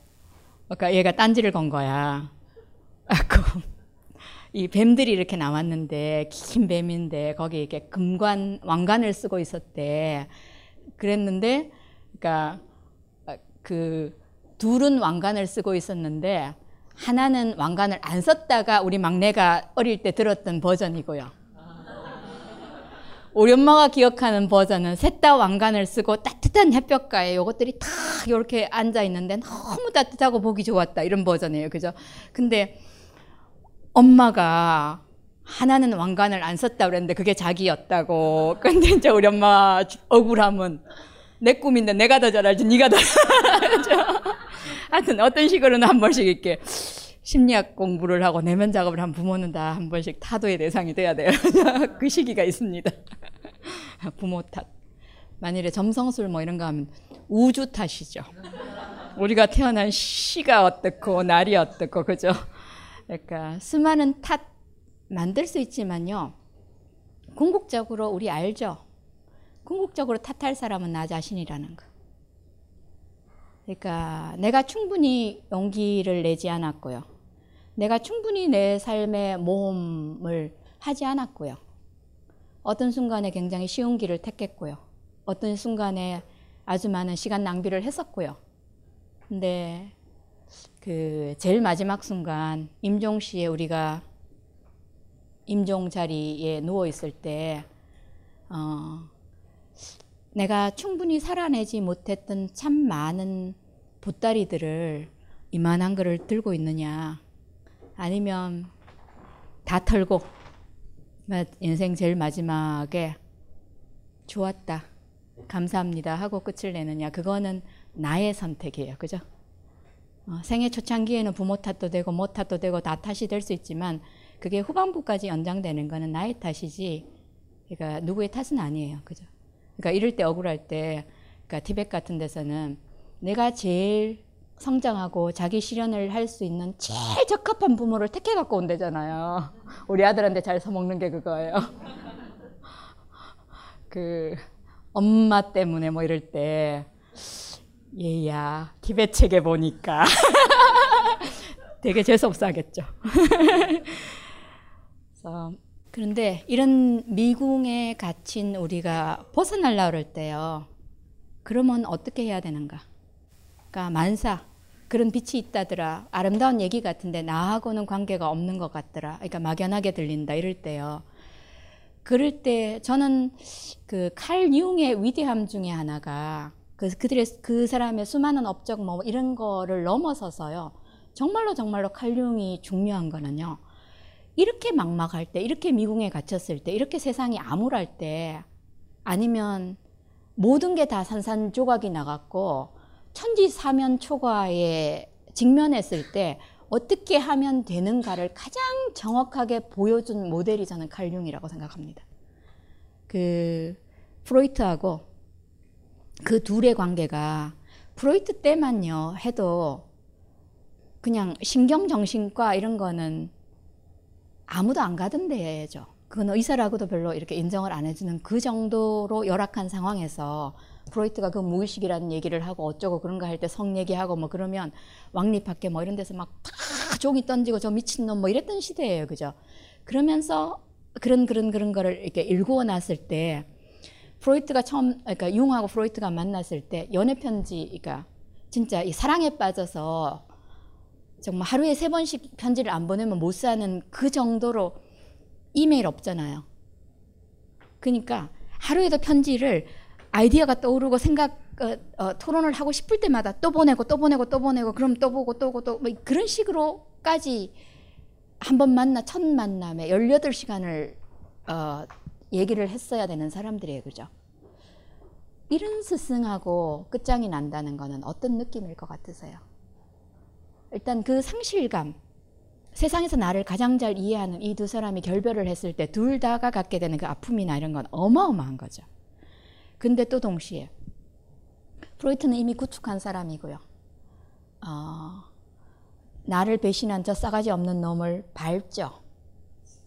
그러니까 얘가 딴지를 건 거야. 이 뱀들이 이렇게 나왔는데 긴 뱀인데 거기 이렇게 금관 왕관을 쓰고 있었대. 그랬는데 그러니까 그 둘은 왕관을 쓰고 있었는데 하나는 왕관을 안 썼다가 우리 막내가 어릴 때 들었던 버전이고요. 우리 엄마가 기억하는 버전은 셋다 왕관을 쓰고 따뜻한 햇볕가에 요것들이 다 이렇게 앉아 있는데 너무 따뜻하고 보기 좋았다 이런 버전이에요, 그죠? 근데 엄마가 하나는 왕관을 안 썼다 그랬는데 그게 자기였다고. 근데 이제 우리 엄마 억울함은 내 꿈인데 내가 더 잘 알지 네가 더 알죠. 하여튼 어떤 식으로는 한 번씩 이렇게 심리학 공부를 하고 내면 작업을 한 부모는 다 한 번씩 타도의 대상이 돼야 돼요. 그 시기가 있습니다. 부모 탓. 만일에 점성술 뭐 이런 거 하면 우주 탓이죠. 우리가 태어난 시가 어떻고 날이 어떻고 그죠? 그러니까 수많은 탓 만들 수 있지만요. 궁극적으로 우리 알죠. 궁극적으로 탓할 사람은 나 자신이라는 거. 그러니까 내가 충분히 용기를 내지 않았고요. 내가 충분히 내 삶의 모험을 하지 않았고요. 어떤 순간에 굉장히 쉬운 길을 택했고요. 어떤 순간에 아주 많은 시간 낭비를 했었고요. 근데 그 제일 마지막 순간 임종 시에 우리가 임종 자리에 누워 있을 때 어, 내가 충분히 살아내지 못했던 참 많은 보따리들을 이만한 거를 들고 있느냐 아니면 다 털고 인생 제일 마지막에 좋았다 감사합니다 하고 끝을 내느냐. 그거는 나의 선택이에요. 그죠? 어, 생애 초창기에는 부모 탓도 되고 뭐 탓도 되고 다 탓이 될 수 있지만 그게 후반부까지 연장되는 거는 나의 탓이지 그러니까 누구의 탓은 아니에요. 그죠? 그러니까 이럴 때 억울할 때, 그러니까 티벳 같은 데서는 내가 제일 성장하고 자기 실현을 할 수 있는 제일 적합한 부모를 택해 갖고 온대잖아요. 우리 아들한테 잘 서먹는 게 그거예요. 그 엄마 때문에 뭐 이럴 때 얘야 티벳 책에 보니까 되게 재수 없어 하겠죠. 그래서 그런데 이런 미궁에 갇힌 우리가 벗어날라 그럴 때요. 그러면 어떻게 해야 되는가? 그러니까 만사 그런 빛이 있다더라. 아름다운 얘기 같은데 나하고는 관계가 없는 것 같더라. 그러니까 막연하게 들린다 이럴 때요. 그럴 때 저는 그 칼 융의 위대함 중에 하나가 그 그들의 그 사람의 수많은 업적 뭐 이런 거를 넘어서서요. 정말로 정말로 칼 융이 중요한 거는요. 이렇게 막막할 때, 이렇게 미궁에 갇혔을 때, 이렇게 세상이 암울할 때, 아니면 모든 게 다 산산조각이 나갔고 천지사면 초과에 직면했을 때 어떻게 하면 되는가를 가장 정확하게 보여준 모델이 저는 칼융이라고 생각합니다. 그 프로이트하고 그 둘의 관계가 프로이트 때만요 해도 그냥 신경정신과 이런 거는 아무도 안 가던 데죠. 그건 의사라고도 별로 이렇게 인정을 안 해주는 그 정도로 열악한 상황에서 프로이트가 그 무의식이라는 얘기를 하고 어쩌고 그런가 할 때 성 얘기하고 뭐 그러면 왕립학교 뭐 이런 데서 막다 종이 던지고 저 미친놈 뭐 이랬던 시대예요. 그죠? 그러면서 그런 그런 그런 거를 이렇게 일구어 놨을 때 프로이트가 처음 그러니까 융하고 프로이트가 만났을 때 연애 편지 그러니까 진짜 이 사랑에 빠져서 정말 하루에 세 번씩 편지를 안 보내면 못 사는 그 정도로 이메일 없잖아요. 그러니까 하루에도 편지를 아이디어가 떠오르고 생각 어, 어, 토론을 하고 싶을 때마다 또 보내고 또 보내고 또 보내고 그럼 또 보고 또 보고 또 뭐 그런 식으로까지 한 번 만나 첫 만남에 18시간을 어, 얘기를 했어야 되는 사람들이에요. 그죠? 이런 스승하고 끝장이 난다는 거는 어떤 느낌일 것 같으세요? 일단 그 상실감, 세상에서 나를 가장 잘 이해하는 이 두 사람이 결별을 했을 때 둘 다가 갖게 되는 그 아픔이나 이런 건 어마어마한 거죠. 근데 또 동시에 프로이트는 이미 구축한 사람이고요. 어, 나를 배신한 저 싸가지 없는 놈을 밟죠.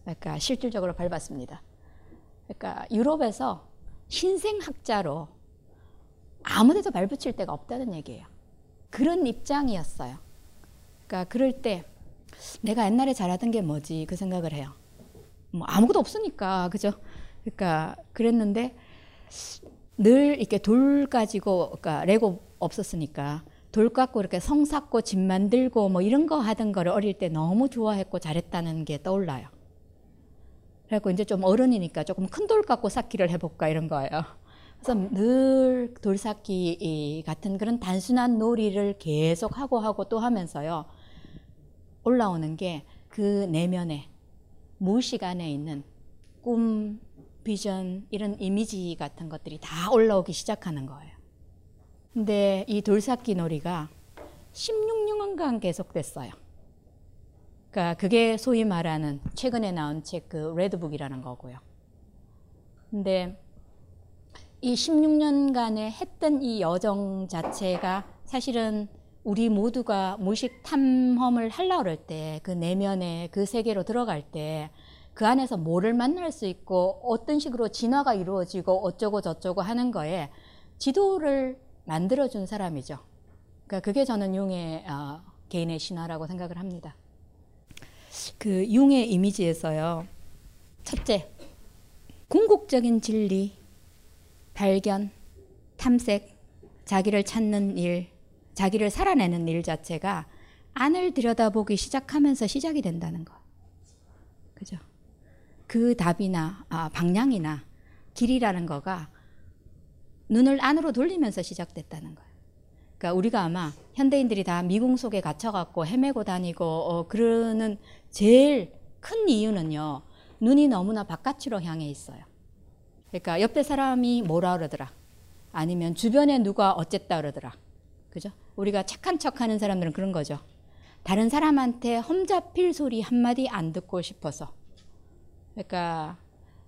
그러니까 실질적으로 밟았습니다. 그러니까 유럽에서 신생학자로 아무데도 발붙일 데가 없다는 얘기예요. 그런 입장이었어요. 그러니까 그럴 때 내가 옛날에 잘하던 게 뭐지 그 생각을 해요. 뭐 아무것도 없으니까 그죠? 그러니까 그랬는데 늘 이렇게 돌 가지고 그러니까 레고 없었으니까 돌 갖고 이렇게 성 쌓고 집 만들고 뭐 이런 거 하던 거를 어릴 때 너무 좋아했고 잘했다는 게 떠올라요. 그래갖고 이제 좀 어른이니까 조금 큰돌 갖고 쌓기를 해볼까 이런 거예요. 그래서 늘 돌 쌓기 같은 그런 단순한 놀이를 계속 하고 하고 또 하면서요. 올라오는 게 그 내면에 무의식 안에 있는 꿈, 비전, 이런 이미지 같은 것들이 다 올라오기 시작하는 거예요. 근데 이 돌쌓기 놀이가 16년간 계속됐어요. 그러니까 그게 소위 말하는 최근에 나온 책 그 레드북이라는 거고요. 근데 이 16년간에 했던 이 여정 자체가 사실은 우리 모두가 무식 탐험을 하려고 그럴 때 그 내면의 그 세계로 들어갈 때 그 안에서 뭐를 만날 수 있고 어떤 식으로 진화가 이루어지고 어쩌고 저쩌고 하는 거에 지도를 만들어준 사람이죠. 그러니까 그게 저는 융의 어, 개인의 신화라고 생각을 합니다. 그 융의 이미지에서요. 첫째, 궁극적인 진리, 발견, 탐색, 자기를 찾는 일, 자기를 살아내는 일 자체가 안을 들여다보기 시작하면서 시작이 된다는 거. 그죠? 그 답이나 아, 방향이나 길이라는 거가 눈을 안으로 돌리면서 시작됐다는 거예요. 그러니까 우리가 아마 현대인들이 다 미궁 속에 갇혀갖고 헤매고 다니고 어, 그러는 제일 큰 이유는요. 눈이 너무나 바깥으로 향해 있어요. 그러니까 옆에 사람이 뭐라 그러더라. 아니면 주변에 누가 어쨌다 그러더라. 그죠? 우리가 착한 척 하는 사람들은 그런 거죠. 다른 사람한테 험잡힐 소리 한마디 안 듣고 싶어서. 그러니까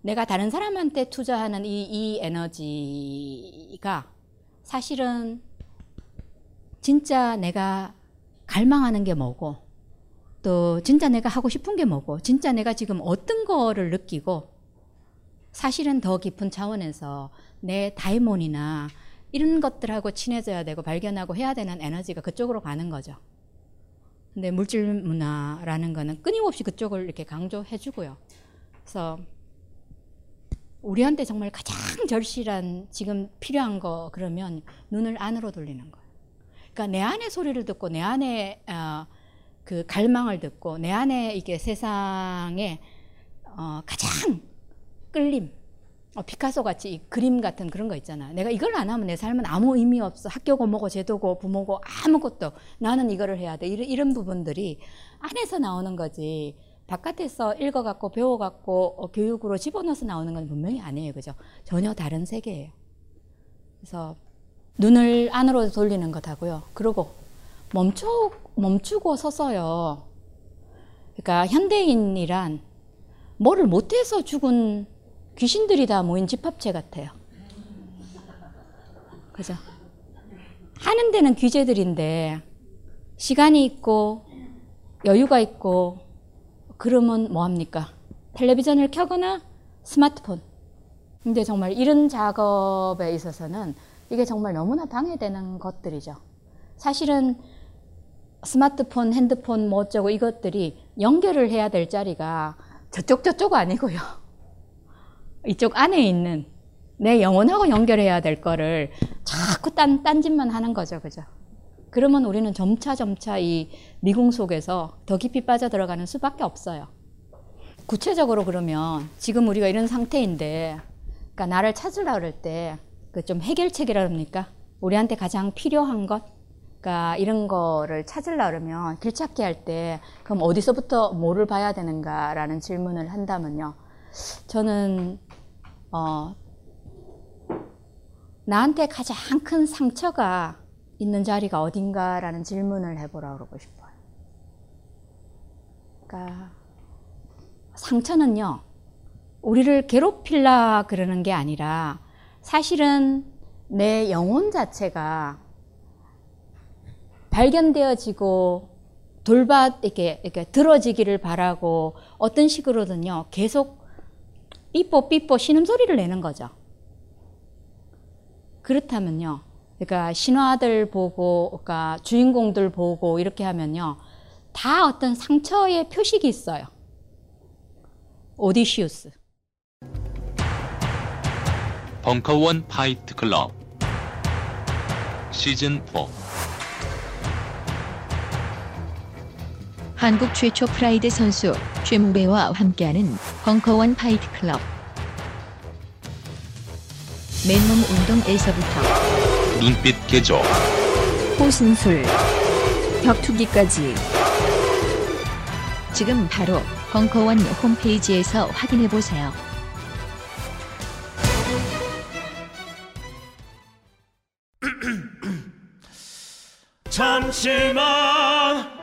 내가 다른 사람한테 투자하는 이, 이 에너지가 사실은 진짜 내가 갈망하는 게 뭐고 또 진짜 내가 하고 싶은 게 뭐고 진짜 내가 지금 어떤 거를 느끼고 사실은 더 깊은 차원에서 내 다이몬이나 이런 것들하고 친해져야 되고 발견하고 해야 되는 에너지가 그쪽으로 가는 거죠. 근데 물질 문화라는 거는 끊임없이 그쪽을 이렇게 강조해 주고요. 그래서 우리한테 정말 가장 절실한 지금 필요한 거 그러면 눈을 안으로 돌리는 거예요. 그러니까 내 안의 소리를 듣고 내 안에 어, 그 갈망을 듣고 내 안에 이게 세상에 어, 가장 끌림, 어, 피카소 같이 그림 같은 그런 거 있잖아. 내가 이걸 안 하면 내 삶은 아무 의미 없어. 학교고 뭐고 제도고 부모고 아무것도 나는 이거를 해야 돼. 이런, 이런 부분들이 안에서 나오는 거지. 바깥에서 읽어갖고 배워갖고 어, 교육으로 집어넣어서 나오는 건 분명히 아니에요. 그죠? 전혀 다른 세계예요. 그래서 눈을 안으로 돌리는 것하고요. 그리고 멈추, 멈추고 서서요. 그러니까 현대인이란 뭐를 못해서 죽은 귀신들이 다 모인 집합체 같아요. 그죠? 하는 데는 귀재들인데 시간이 있고 여유가 있고 그러면 뭐 합니까? 텔레비전을 켜거나 스마트폰. 근데 정말 이런 작업에 있어서는 이게 정말 너무나 방해되는 것들이죠. 사실은 스마트폰, 핸드폰 뭐 어쩌고 이것들이 연결을 해야 될 자리가 저쪽 저쪽 아니고요. 이쪽 안에 있는 내 영혼하고 연결해야 될 거를 자꾸 딴, 딴짓만 하는 거죠. 그죠? 그러면 우리는 점차 점차 이 미궁 속에서 더 깊이 빠져 들어가는 수밖에 없어요. 구체적으로 그러면 지금 우리가 이런 상태인데, 그러니까 나를 찾으려 그럴 때 그 좀 해결책이라 합니까? 우리한테 가장 필요한 것, 그러니까 이런 거를 찾으려 그러면 길 찾기 할 때 그럼 어디서부터 뭐를 봐야 되는가라는 질문을 한다면요. 저는 어 나한테 가장 큰 상처가 있는 자리가 어딘가라는 질문을 해보라 그러고 싶어요. 그러니까 상처는요, 우리를 괴롭힐라 그러는 게 아니라 사실은 내 영혼 자체가 발견되어지고 돌밭 이렇게 이렇게 들어지기를 바라고 어떤 식으로든요 계속 삐뽀 삐뽀 신음소리를 내는 거죠. 그렇다면요. 그러니까 신화들 보고, 그러니까 주인공들 보고 이렇게 하면요. 다 어떤 상처의 표식이 있어요. 오디세우스. 벙커원 파이트 클럽 시즌 4 한국 최초 프라이드 선수 최무배와 함께하는 벙커원 파이트 클럽. 맨몸 운동에서부터 눈빛 개조 호신술, 격투기까지 지금 바로 벙커원 홈페이지에서 확인해 보세요. 잠시만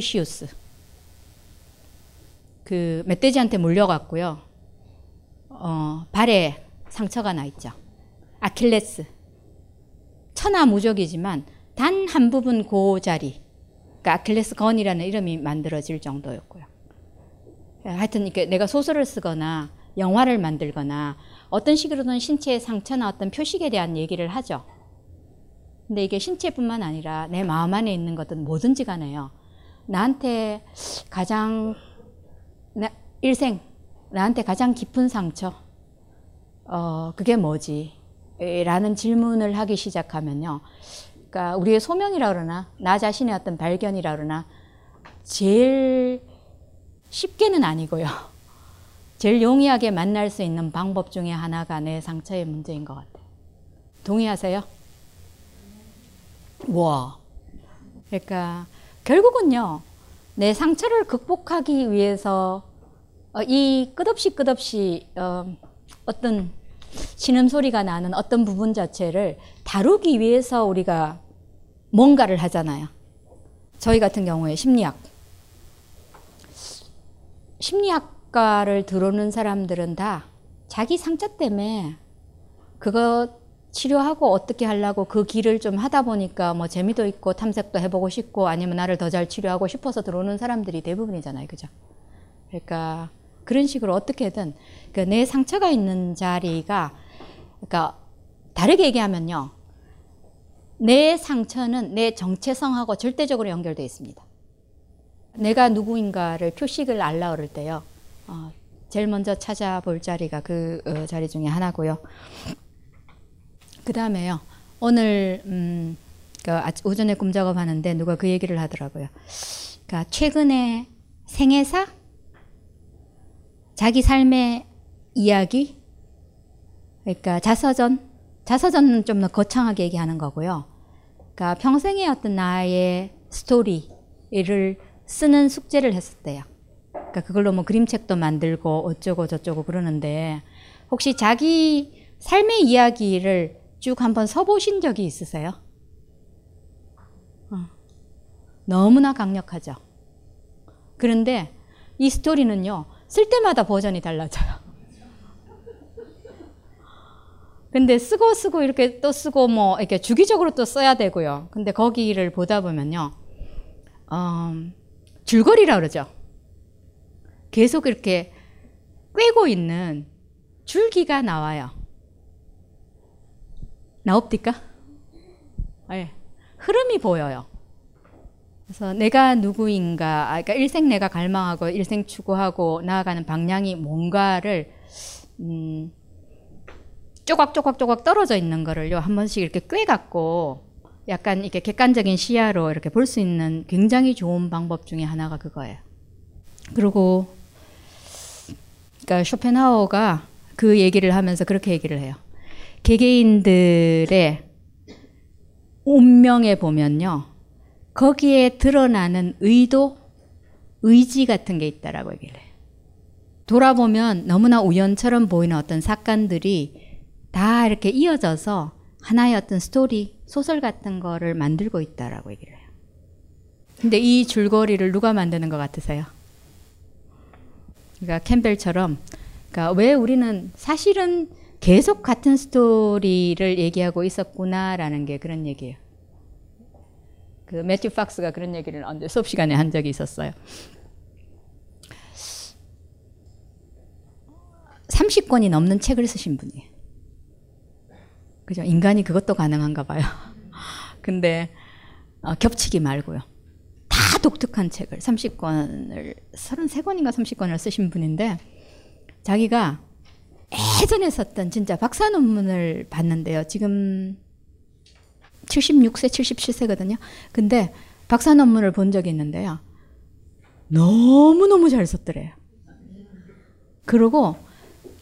디시우스. 그 멧돼지한테 물려갔고요. 어, 발에 상처가 나 있죠. 아킬레스. 천하무적이지만 단 한 부분 그 자리, 그러니까 아킬레스 건이라는 이름이 만들어질 정도였고요. 하여튼 이렇게 내가 소설을 쓰거나 영화를 만들거나 어떤 식으로든 신체의 상처나 어떤 표식에 대한 얘기를 하죠. 근데 이게 신체뿐만 아니라 내 마음 안에 있는 것은 뭐든지 간에요. 나한테 가장 나, 일생 나한테 가장 깊은 상처 어 그게 뭐지? 라는 질문을 하기 시작하면요. 그러니까 우리의 소명이라 그러나 나 자신의 어떤 발견이라 그러나 제일 쉽게는 아니고요. 제일 용이하게 만날 수 있는 방법 중에 하나가 내 상처의 문제인 것 같아요. 동의하세요? 와. 그러니까 결국은요. 내 상처를 극복하기 위해서 어, 이 끝없이 끝없이 어, 어떤 신음소리가 나는 어떤 부분 자체를 다루기 위해서 우리가 뭔가를 하잖아요. 저희 같은 경우에 심리학. 심리학과를 들어오는 사람들은 다 자기 상처 때문에 그거 치료하고 어떻게 하려고 그 길을 좀 하다 보니까 뭐 재미도 있고 탐색도 해보고 싶고 아니면 나를 더 잘 치료하고 싶어서 들어오는 사람들이 대부분이잖아요. 그죠? 그러니까 그런 식으로 어떻게든 그내 상처가 있는 자리가 그러니까 다르게 얘기하면요. 내 상처는 내 정체성하고 절대적으로 연결되어 있습니다. 내가 누구인가를 표식을 알라 그럴 때요. 어, 제일 먼저 찾아볼 자리가 그 어, 자리 중에 하나고요. 그 다음에요. 오늘 음, 그 오전에 꿈 작업하는데 누가 그 얘기를 하더라고요. 그러니까 최근에 생애사 자기 삶의 이야기, 그러니까 자서전, 자서전은 좀 더 거창하게 얘기하는 거고요. 그러니까 평생의 어떤 나의 스토리를 쓰는 숙제를 했었대요. 그러니까 그걸로 뭐 그림책도 만들고 어쩌고 저쩌고 그러는데 혹시 자기 삶의 이야기를 쭉 한번 써보신 적이 있으세요? 어. 너무나 강력하죠. 그런데 이 스토리는요, 쓸 때마다 버전이 달라져요. 근데 쓰고 쓰고 이렇게 또 쓰고 뭐 이렇게 주기적으로 또 써야 되고요. 근데 거기를 보다 보면요, 어, 줄거리라 그러죠. 계속 이렇게 꿰고 있는 줄기가 나와요. 나옵니까? 네. 흐름이 보여요. 그래서 내가 누구인가, 아, 그러니까 일생 내가 갈망하고 일생 추구하고 나아가는 방향이 뭔가를 음, 쪼각쪼각쪼각 떨어져 있는 거를요 한 번씩 이렇게 꿰갖고 약간 이렇게 객관적인 시야로 이렇게 볼 수 있는 굉장히 좋은 방법 중에 하나가 그거예요. 그리고 그러니까 쇼펜하우가 그 얘기를 하면서 그렇게 얘기를 해요. 개개인들의 운명에 보면요. 거기에 드러나는 의도, 의지 같은 게 있다라고 얘기를 해요. 돌아보면 너무나 우연처럼 보이는 어떤 사건들이 다 이렇게 이어져서 하나의 어떤 스토리, 소설 같은 거를 만들고 있다라고 얘기를 해요. 근데 이 줄거리를 누가 만드는 것 같으세요? 그러니까 캠벨처럼 그러니까 왜 우리는 사실은 계속 같은 스토리를 얘기하고 있었구나라는 게 그런 얘기예요. 그 매튜 박스가 그런 얘기를 언제 수업 시간에 한 적이 있었어요. 30권이 넘는 책을 쓰신 분이에요. 그죠? 인간이 그것도 가능한가 봐요. 근데 어, 겹치기 말고요. 다 독특한 책을 30권을 33권인가 30권을 쓰신 분인데 자기가 예전에 썼던 진짜 박사 논문을 봤는데요. 지금 76세, 77세거든요. 근데 박사 논문을 본 적이 있는데요. 너무너무 잘 썼더래요. 그리고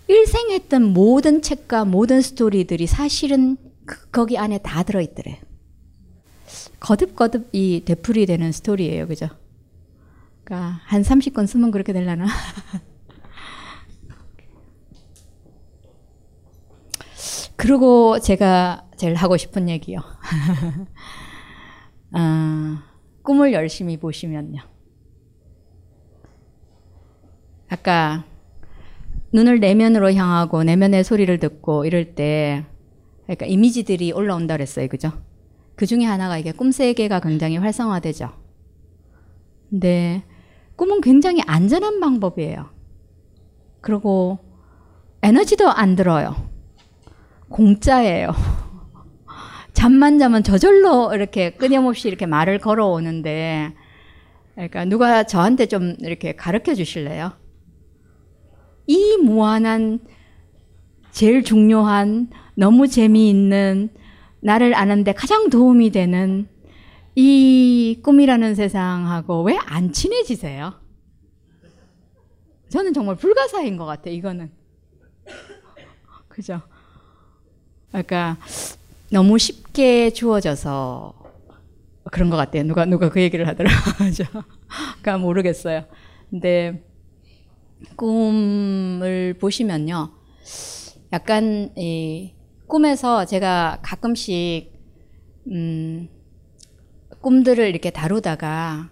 일생 했던 모든 책과 모든 스토리들이 사실은 그, 거기 안에 다 들어있더래요. 거듭거듭 이 되풀이 되는 스토리예요. 그죠? 그러니까 한 30권 쓰면 그렇게 되려나? 그리고 제가 제일 하고 싶은 얘기요. 아, 꿈을 열심히 보시면요. 아까 눈을 내면으로 향하고 내면의 소리를 듣고 이럴 때 그러니까 이미지들이 올라온다 그랬어요. 그죠? 그 중에 하나가 이게 꿈 세계가 굉장히 활성화되죠. 근데 꿈은 굉장히 안전한 방법이에요. 그리고 에너지도 안 들어요. 공짜예요. 잠만 자면 저절로 이렇게 끊임없이 이렇게 말을 걸어오는데, 그러니까 누가 저한테 좀 이렇게 가르쳐 주실래요? 이 무한한, 제일 중요한, 너무 재미있는, 나를 아는데 가장 도움이 되는 이 꿈이라는 세상하고 왜 안 친해지세요? 저는 정말 불가사인 것 같아요, 이거는. 그죠? 그러니까 너무 쉽게 주어져서 그런 것 같아요. 누가 누가 그 얘기를 하더라고요. 그러니까 모르겠어요. 근데 꿈을 보시면요, 약간 이 꿈에서 제가 가끔씩 음, 꿈들을 이렇게 다루다가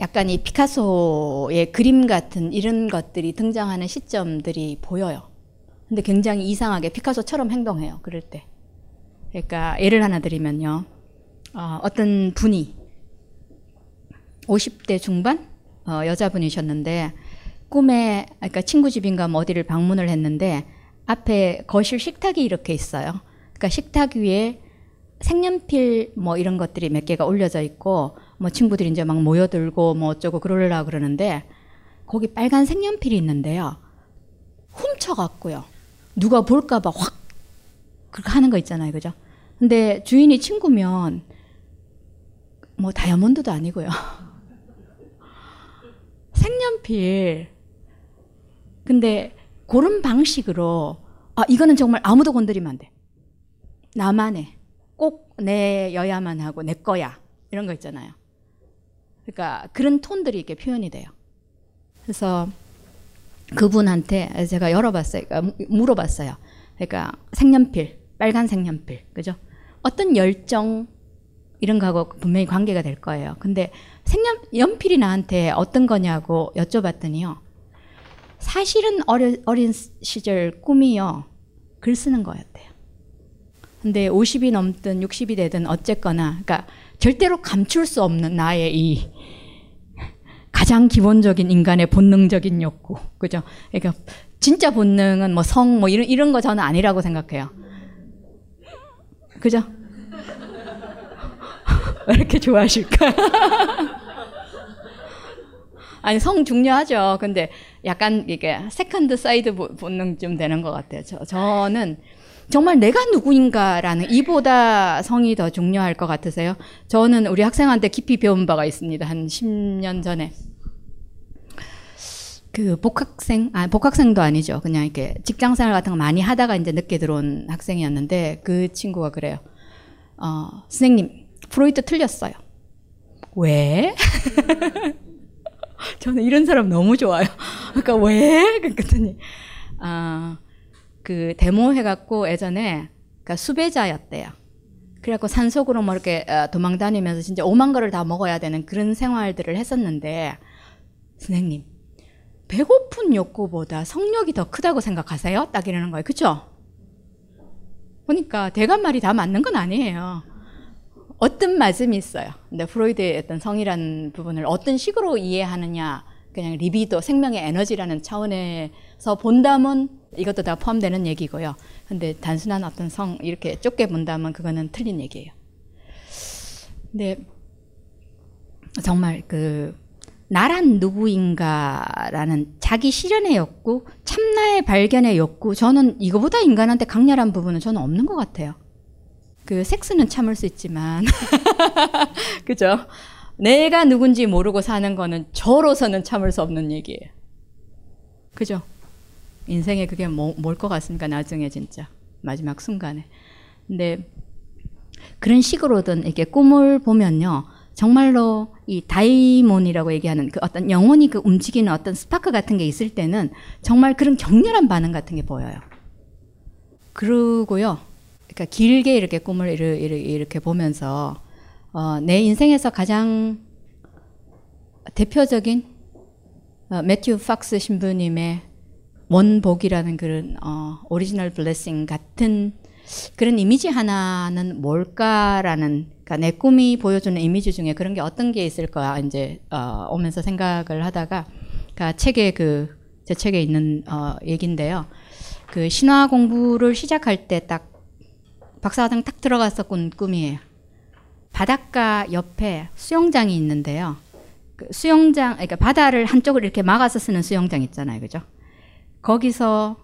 약간 이 피카소의 그림 같은 이런 것들이 등장하는 시점들이 보여요. 근데 굉장히 이상하게 피카소처럼 행동해요. 그럴 때. 그러니까 예를 하나 드리면요. 어, 떤 분이 50대 중반 어, 여자분이셨는데 꿈에 그러니까 친구 집인가 뭐 어디를 방문을 했는데 앞에 거실 식탁이 이렇게 있어요. 그러니까 식탁 위에 색연필 뭐 이런 것들이 몇 개가 올려져 있고 뭐 친구들이 이제 막 모여들고 뭐 어쩌고 그러려고 그러는데 거기 빨간 색연필이 있는데요. 훔쳐갔고요. 누가 볼까봐 확 그렇게 하는 거 있잖아요. 그죠? 근데 주인이 친구면 뭐 다이아몬드도 아니고요. 색연필 근데 그런 방식으로 아 이거는 정말 아무도 건드리면 안 돼. 나만 해. 꼭 내 여야만 하고 내 거야. 이런 거 있잖아요. 그러니까 그런 톤들이 이렇게 표현이 돼요. 그래서 그분한테 제가 열어봤어요. 그러니까 물어봤어요. 그러니까 색연필, 빨간 색연필, 그죠? 어떤 열정 이런 거하고 분명히 관계가 될 거예요. 근데 색연 연필이 나한테 어떤 거냐고 여쭤봤더니요. 사실은 어려, 어린 시절 꿈이요. 글 쓰는 거였대요. 근데 50이 넘든 60이 되든 어쨌거나, 그러니까 절대로 감출 수 없는 나의 이 가장 기본적인 인간의 본능적인 욕구, 그죠? 그러니까 진짜 본능은 뭐 성, 뭐 이런, 이런 거 저는 아니라고 생각해요. 그죠? 왜 이렇게 좋아하실까? 아니 성 중요하죠. 근데 약간 이게 second side 본능 좀 되는 것 같아요. 저, 저는 정말 내가 누구인가라는 이보다 성이 더 중요할 것 같으세요? 저는 우리 학생한테 깊이 배운 바가 있습니다. 한 10년 전에. 그 복학생, 아, 복학생도 아니죠. 그냥 이렇게 직장 생활 같은 거 많이 하다가 이제 늦게 들어온 학생이었는데 그 친구가 그래요. 어, 선생님, 프로이트 틀렸어요. 왜? 저는 이런 사람 너무 좋아요. 그러니까 왜? 그랬더니 아, 그 데모 해 갖고 예전에 그러니까 수배자였대요. 그래갖고 산속으로 뭐 이렇게 어, 도망 다니면서 진짜 오만 거를 다 먹어야 되는 그런 생활들을 했었는데 선생님 배고픈 욕구보다 성욕이 더 크다고 생각하세요? 딱 이러는 거예요. 그쵸? 보니까 대감 말이 다 맞는 건 아니에요. 어떤 말씀이 있어요. 근데 프로이드의 어떤 성이라는 부분을 어떤 식으로 이해하느냐, 그냥 리비도, 생명의 에너지라는 차원에서 본다면 이것도 다 포함되는 얘기고요. 근데 단순한 어떤 성, 이렇게 좁게 본다면 그거는 틀린 얘기예요. 근데 정말 그, 나란 누구인가라는 자기 실현의 욕구, 참나의 발견의 욕구, 저는 이거보다 인간한테 강렬한 부분은 저는 없는 것 같아요. 그 섹스는 참을 수 있지만 그죠? 내가 누군지 모르고 사는 거는 저로서는 참을 수 없는 얘기예요. 그죠? 인생에 그게 뭐, 뭘것 같습니까? 나중에 진짜 마지막 순간에. 근데 그런 식으로든 이렇게 꿈을 보면요. 정말로 이 다이몬이라고 얘기하는 그 어떤 영혼이 그 움직이는 어떤 스파크 같은 게 있을 때는 정말 그런 격렬한 반응 같은 게 보여요. 그러고요. 그러니까 길게 이렇게 꿈을 이렇게 보면서 어, 내 인생에서 가장 대표적인 어, 매튜 폭스 신부님의 원복이라는 그런 어, Original Blessing 같은 그런 이미지 하나는 뭘까라는 그러니까 내 꿈이 보여주는 이미지 중에 그런 게 어떤 게 있을까 이제 어, 오면서 생각을 하다가 그러니까 책에 그 제 책에 있는 어, 얘긴데요. 그 신화 공부를 시작할 때 딱 박사과정 탁 들어가서 꾼 꿈이에요. 바닷가 옆에 수영장이 있는데요. 그 수영장, 그러니까 바다를 한쪽을 이렇게 막아서 쓰는 수영장 있잖아요. 그죠? 거기서,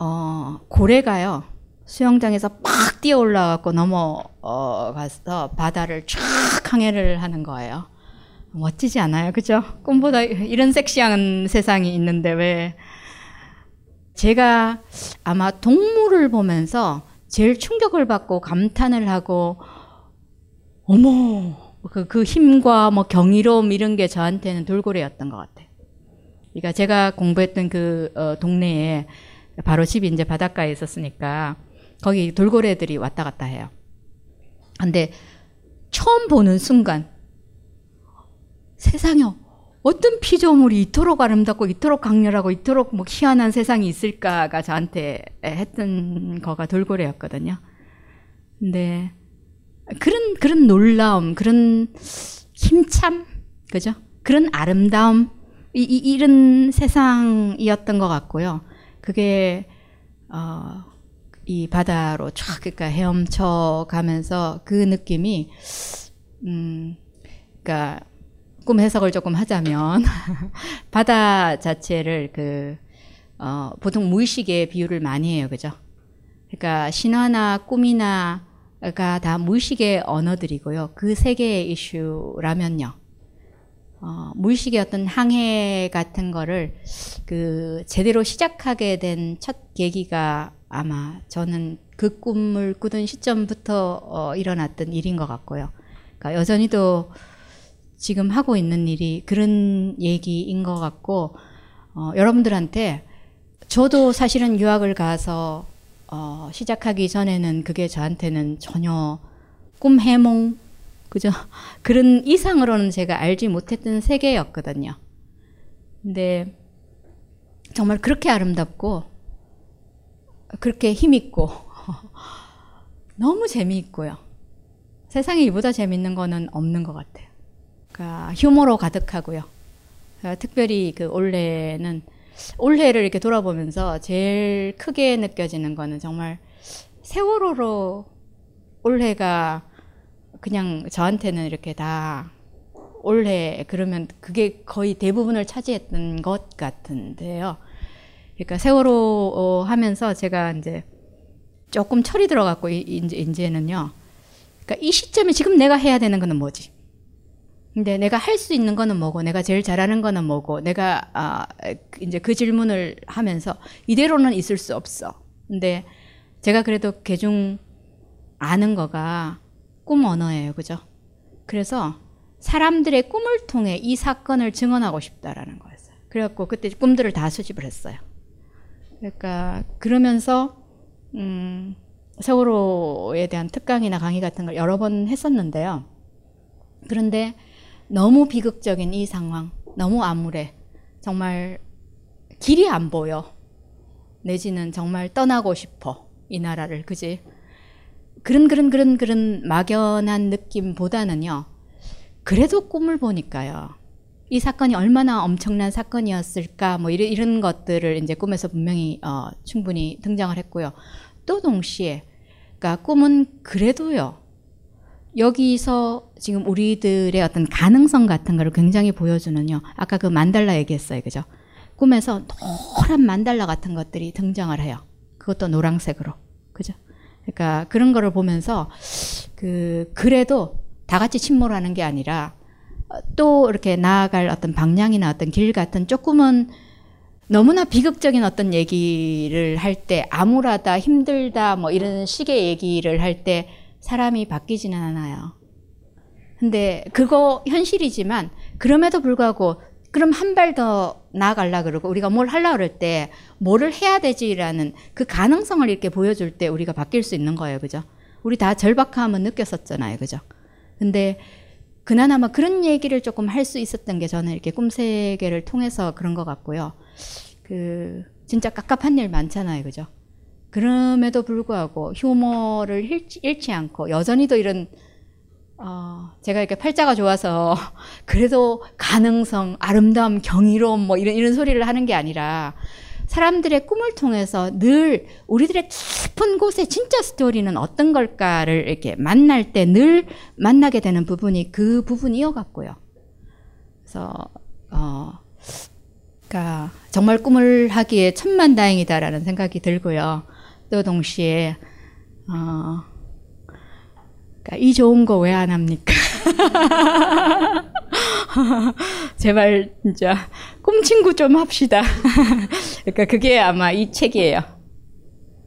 어, 고래가요. 수영장에서 팍 뛰어 올라가고 넘어가서 바다를 쫙 항해를 하는 거예요. 멋지지 않아요? 그죠? 꿈보다 이런 섹시한 세상이 있는데 왜 제가 아마 동물을 보면서 제일 충격을 받고 감탄을 하고 어머 그, 그 힘과 뭐 경이로움 이런 게 저한테는 돌고래였던 것 같아요. 그러니까 제가 공부했던 그 어, 동네에 바로 집이 이제 바닷가에 있었으니까 거기 돌고래들이 왔다 갔다 해요. 근데 처음 보는 순간 세상에 어떤 피조물이 이토록 아름답고 이토록 강렬하고 이토록 뭐 희한한 세상이 있을까가 저한테 했던 거가 돌고래였거든요. 근데 그런 그런 놀라움, 그런 힘참, 그죠? 그런 아름다움 이, 이 이런 세상이었던 것 같고요. 그게 어, 이 바다로 쫙 그러니까 헤엄쳐 가면서 그 느낌이 음, 그러니까 꿈 해석을 조금 하자면 바다 자체를 그 어, 보통 무의식의 비유를 많이 해요, 그죠? 그러니까 신화나 꿈이나가 다 무의식의 언어들이고요. 그 세계의 이슈라면요. 어, 무의식의 어떤 항해 같은 거를 그 제대로 시작하게 된 첫 계기가 아마 저는 그 꿈을 꾸던 시점부터 어, 일어났던 일인 것 같고요. 그러니까 여전히도 지금 하고 있는 일이 그런 얘기인 것 같고 어, 여러분들한테 저도 사실은 유학을 가서 어, 시작하기 전에는 그게 저한테는 전혀 꿈 해몽 그죠 그런 이상으로는 제가 알지 못했던 세계였거든요. 근데 정말 그렇게 아름답고 그렇게 힘있고 너무 재미있고요. 세상에 이보다 재밌는 거는 없는 것 같아요. 그러니까 휴머로 가득하고요. 그러니까 특별히 그 올해는 올해를 이렇게 돌아보면서 제일 크게 느껴지는 거는 정말 세월호로 올해가 그냥 저한테는 이렇게 다 올해 그러면 그게 거의 대부분을 차지했던 것 같은데요. 그러니까 세월호 하면서 제가 이제 조금 철이 들어갔고 이제 이제는요. 그러니까 이 시점에 지금 내가 해야 되는 거는 뭐지? 근데 내가 할 수 있는 거는 뭐고, 내가 제일 잘하는 거는 뭐고, 내가 아 이제 그 질문을 하면서 이대로는 있을 수 없어. 근데 제가 그래도 개중 아는 거가 꿈 언어예요, 그죠? 그래서 사람들의 꿈을 통해 이 사건을 증언하고 싶다라는 거였어요. 그래갖고 그때 꿈들을 다 수집을 했어요. 그러니까 그러면서 음, 세월호에 대한 특강이나 강의 같은 걸 여러 번 했었는데요. 그런데 너무 비극적인 이 상황, 너무 암울해. 정말 길이 안 보여. 내지는 정말 떠나고 싶어. 이 나라를, 그지? 그런, 그런, 그런, 그런 막연한 느낌보다는요. 그래도 꿈을 보니까요. 이 사건이 얼마나 엄청난 사건이었을까, 뭐 이런, 이런 것들을 이제 꿈에서 분명히 어, 충분히 등장을 했고요. 또 동시에, 그러니까 꿈은 그래도요. 여기서 지금 우리들의 어떤 가능성 같은 거를 굉장히 보여주는요. 아까 그 만달라 얘기했어요. 그죠? 꿈에서 노란 만달라 같은 것들이 등장을 해요. 그것도 노란색으로. 그죠? 그러니까 그런 거를 보면서 그 그래도 다 같이 침몰하는 게 아니라 또 이렇게 나아갈 어떤 방향이나 어떤 길 같은 조금은 너무나 비극적인 어떤 얘기를 할 때 암울하다, 힘들다, 뭐 이런 식의 얘기를 할 때 사람이 바뀌지는 않아요. 근데 그거 현실이지만 그럼에도 불구하고 그럼 한 발 더 나아갈라 그러고 우리가 뭘 하려 그럴 때 뭐를 해야 되지라는 그 가능성을 이렇게 보여줄 때 우리가 바뀔 수 있는 거예요. 그죠? 우리 다 절박함은 느꼈었잖아요. 그죠? 근데 그나마 그런 얘기를 조금 할 수 있었던 게 저는 이렇게 꿈세계를 통해서 그런 것 같고요. 그 진짜 깝깝한 일 많잖아요, 그죠? 그럼에도 불구하고 휴머를 잃지, 잃지 않고 여전히도 이런 어, 제가 이렇게 팔자가 좋아서 그래도 가능성, 아름다움, 경이로움 뭐 이런 이런 소리를 하는 게 아니라 사람들의 꿈을 통해서 늘 우리들의 깊은 곳에 진짜 스토리는 어떤 걸까를 이렇게 만날 때 늘 만나게 되는 부분이 그 부분이어갖고요. 그래서 어, 그러니까 정말 꿈을 하기에 천만다행이다라는 생각이 들고요. 또 동시에 어, 그러니까 이 좋은 거 왜 안 합니까? 제발 진짜 꿈 친구 좀 합시다. 그러니까 그게 아마 이 책이에요.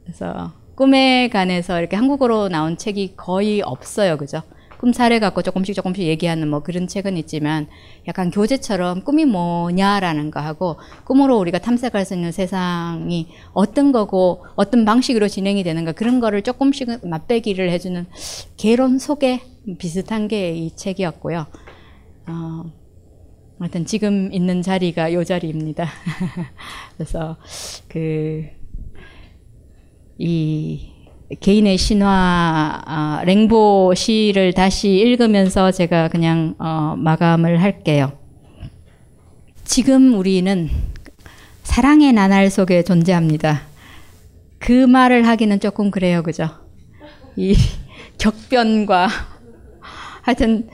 그래서 꿈에 관해서 이렇게 한국어로 나온 책이 거의 없어요, 그죠? 꿈 사례 갖고 조금씩 조금씩 얘기하는 뭐 그런 책은 있지만 약간 교재처럼 꿈이 뭐냐라는 거 하고 꿈으로 우리가 탐색할 수 있는 세상이 어떤 거고 어떤 방식으로 진행이 되는가 그런 거를 조금씩 맛배기를 해주는 개론 소개 비슷한 게 이 책이었고요. 어, 하여튼 지금 있는 자리가 요 자리입니다. 그래서 그 이 개인의 신화 어, 랭보 시를 다시 읽으면서 제가 그냥 어, 마감을 할게요. 지금 우리는 사랑의 나날 속에 존재합니다. 그 말을 하기는 조금 그래요, 그죠? 이 격변과 하여튼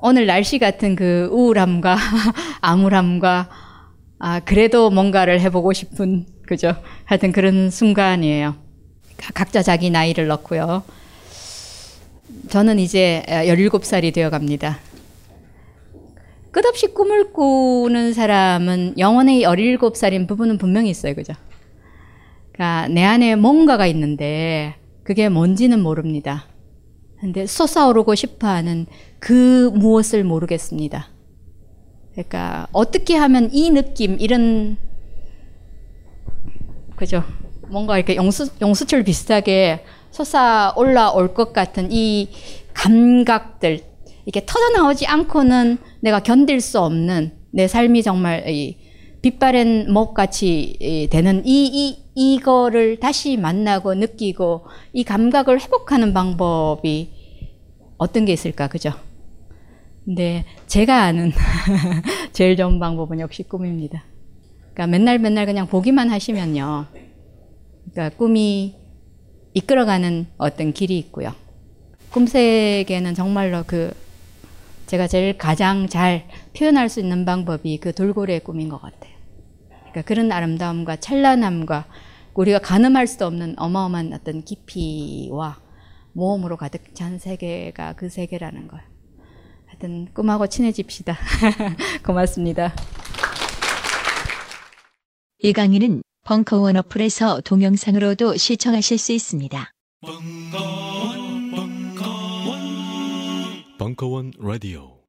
오늘 날씨 같은 그 우울함과 암울함과 아 그래도 뭔가를 해보고 싶은 그죠? 하여튼 그런 순간이에요. 각자 자기 나이를 넣고요. 저는 이제 17살이 되어 갑니다. 끝없이 꿈을 꾸는 사람은 영원히 17살인 부분은 분명히 있어요. 그죠? 그러니까 내 안에 뭔가가 있는데 그게 뭔지는 모릅니다. 근데 솟아오르고 싶어 하는 그 무엇을 모르겠습니다. 그러니까 어떻게 하면 이 느낌, 이런, 그죠? 뭔가 이렇게 용수, 용수철 비슷하게 솟아 올라올 것 같은 이 감각들, 이게 터져 나오지 않고는 내가 견딜 수 없는 내 삶이 정말 이 빛바랜 목같이 되는 이, 이, 이거를 다시 만나고 느끼고 이 감각을 회복하는 방법이 어떤 게 있을까, 그죠? 근데 제가 아는 제일 좋은 방법은 역시 꿈입니다. 그러니까 맨날 맨날 그냥 보기만 하시면요. 그러니까 꿈이 이끌어가는 어떤 길이 있고요. 꿈 세계는 정말로 그 제가 제일 가장 잘 표현할 수 있는 방법이 그 돌고래의 꿈인 것 같아요. 그러니까 그런 아름다움과 찬란함과 우리가 가늠할 수 없는 어마어마한 어떤 깊이와 모험으로 가득 찬 세계가 그 세계라는 걸. 하여튼 꿈하고 친해집시다. 고맙습니다. 이 강의는 벙커원 어플에서 동영상으로도 시청하실 수 있습니다. 벙커원 라디오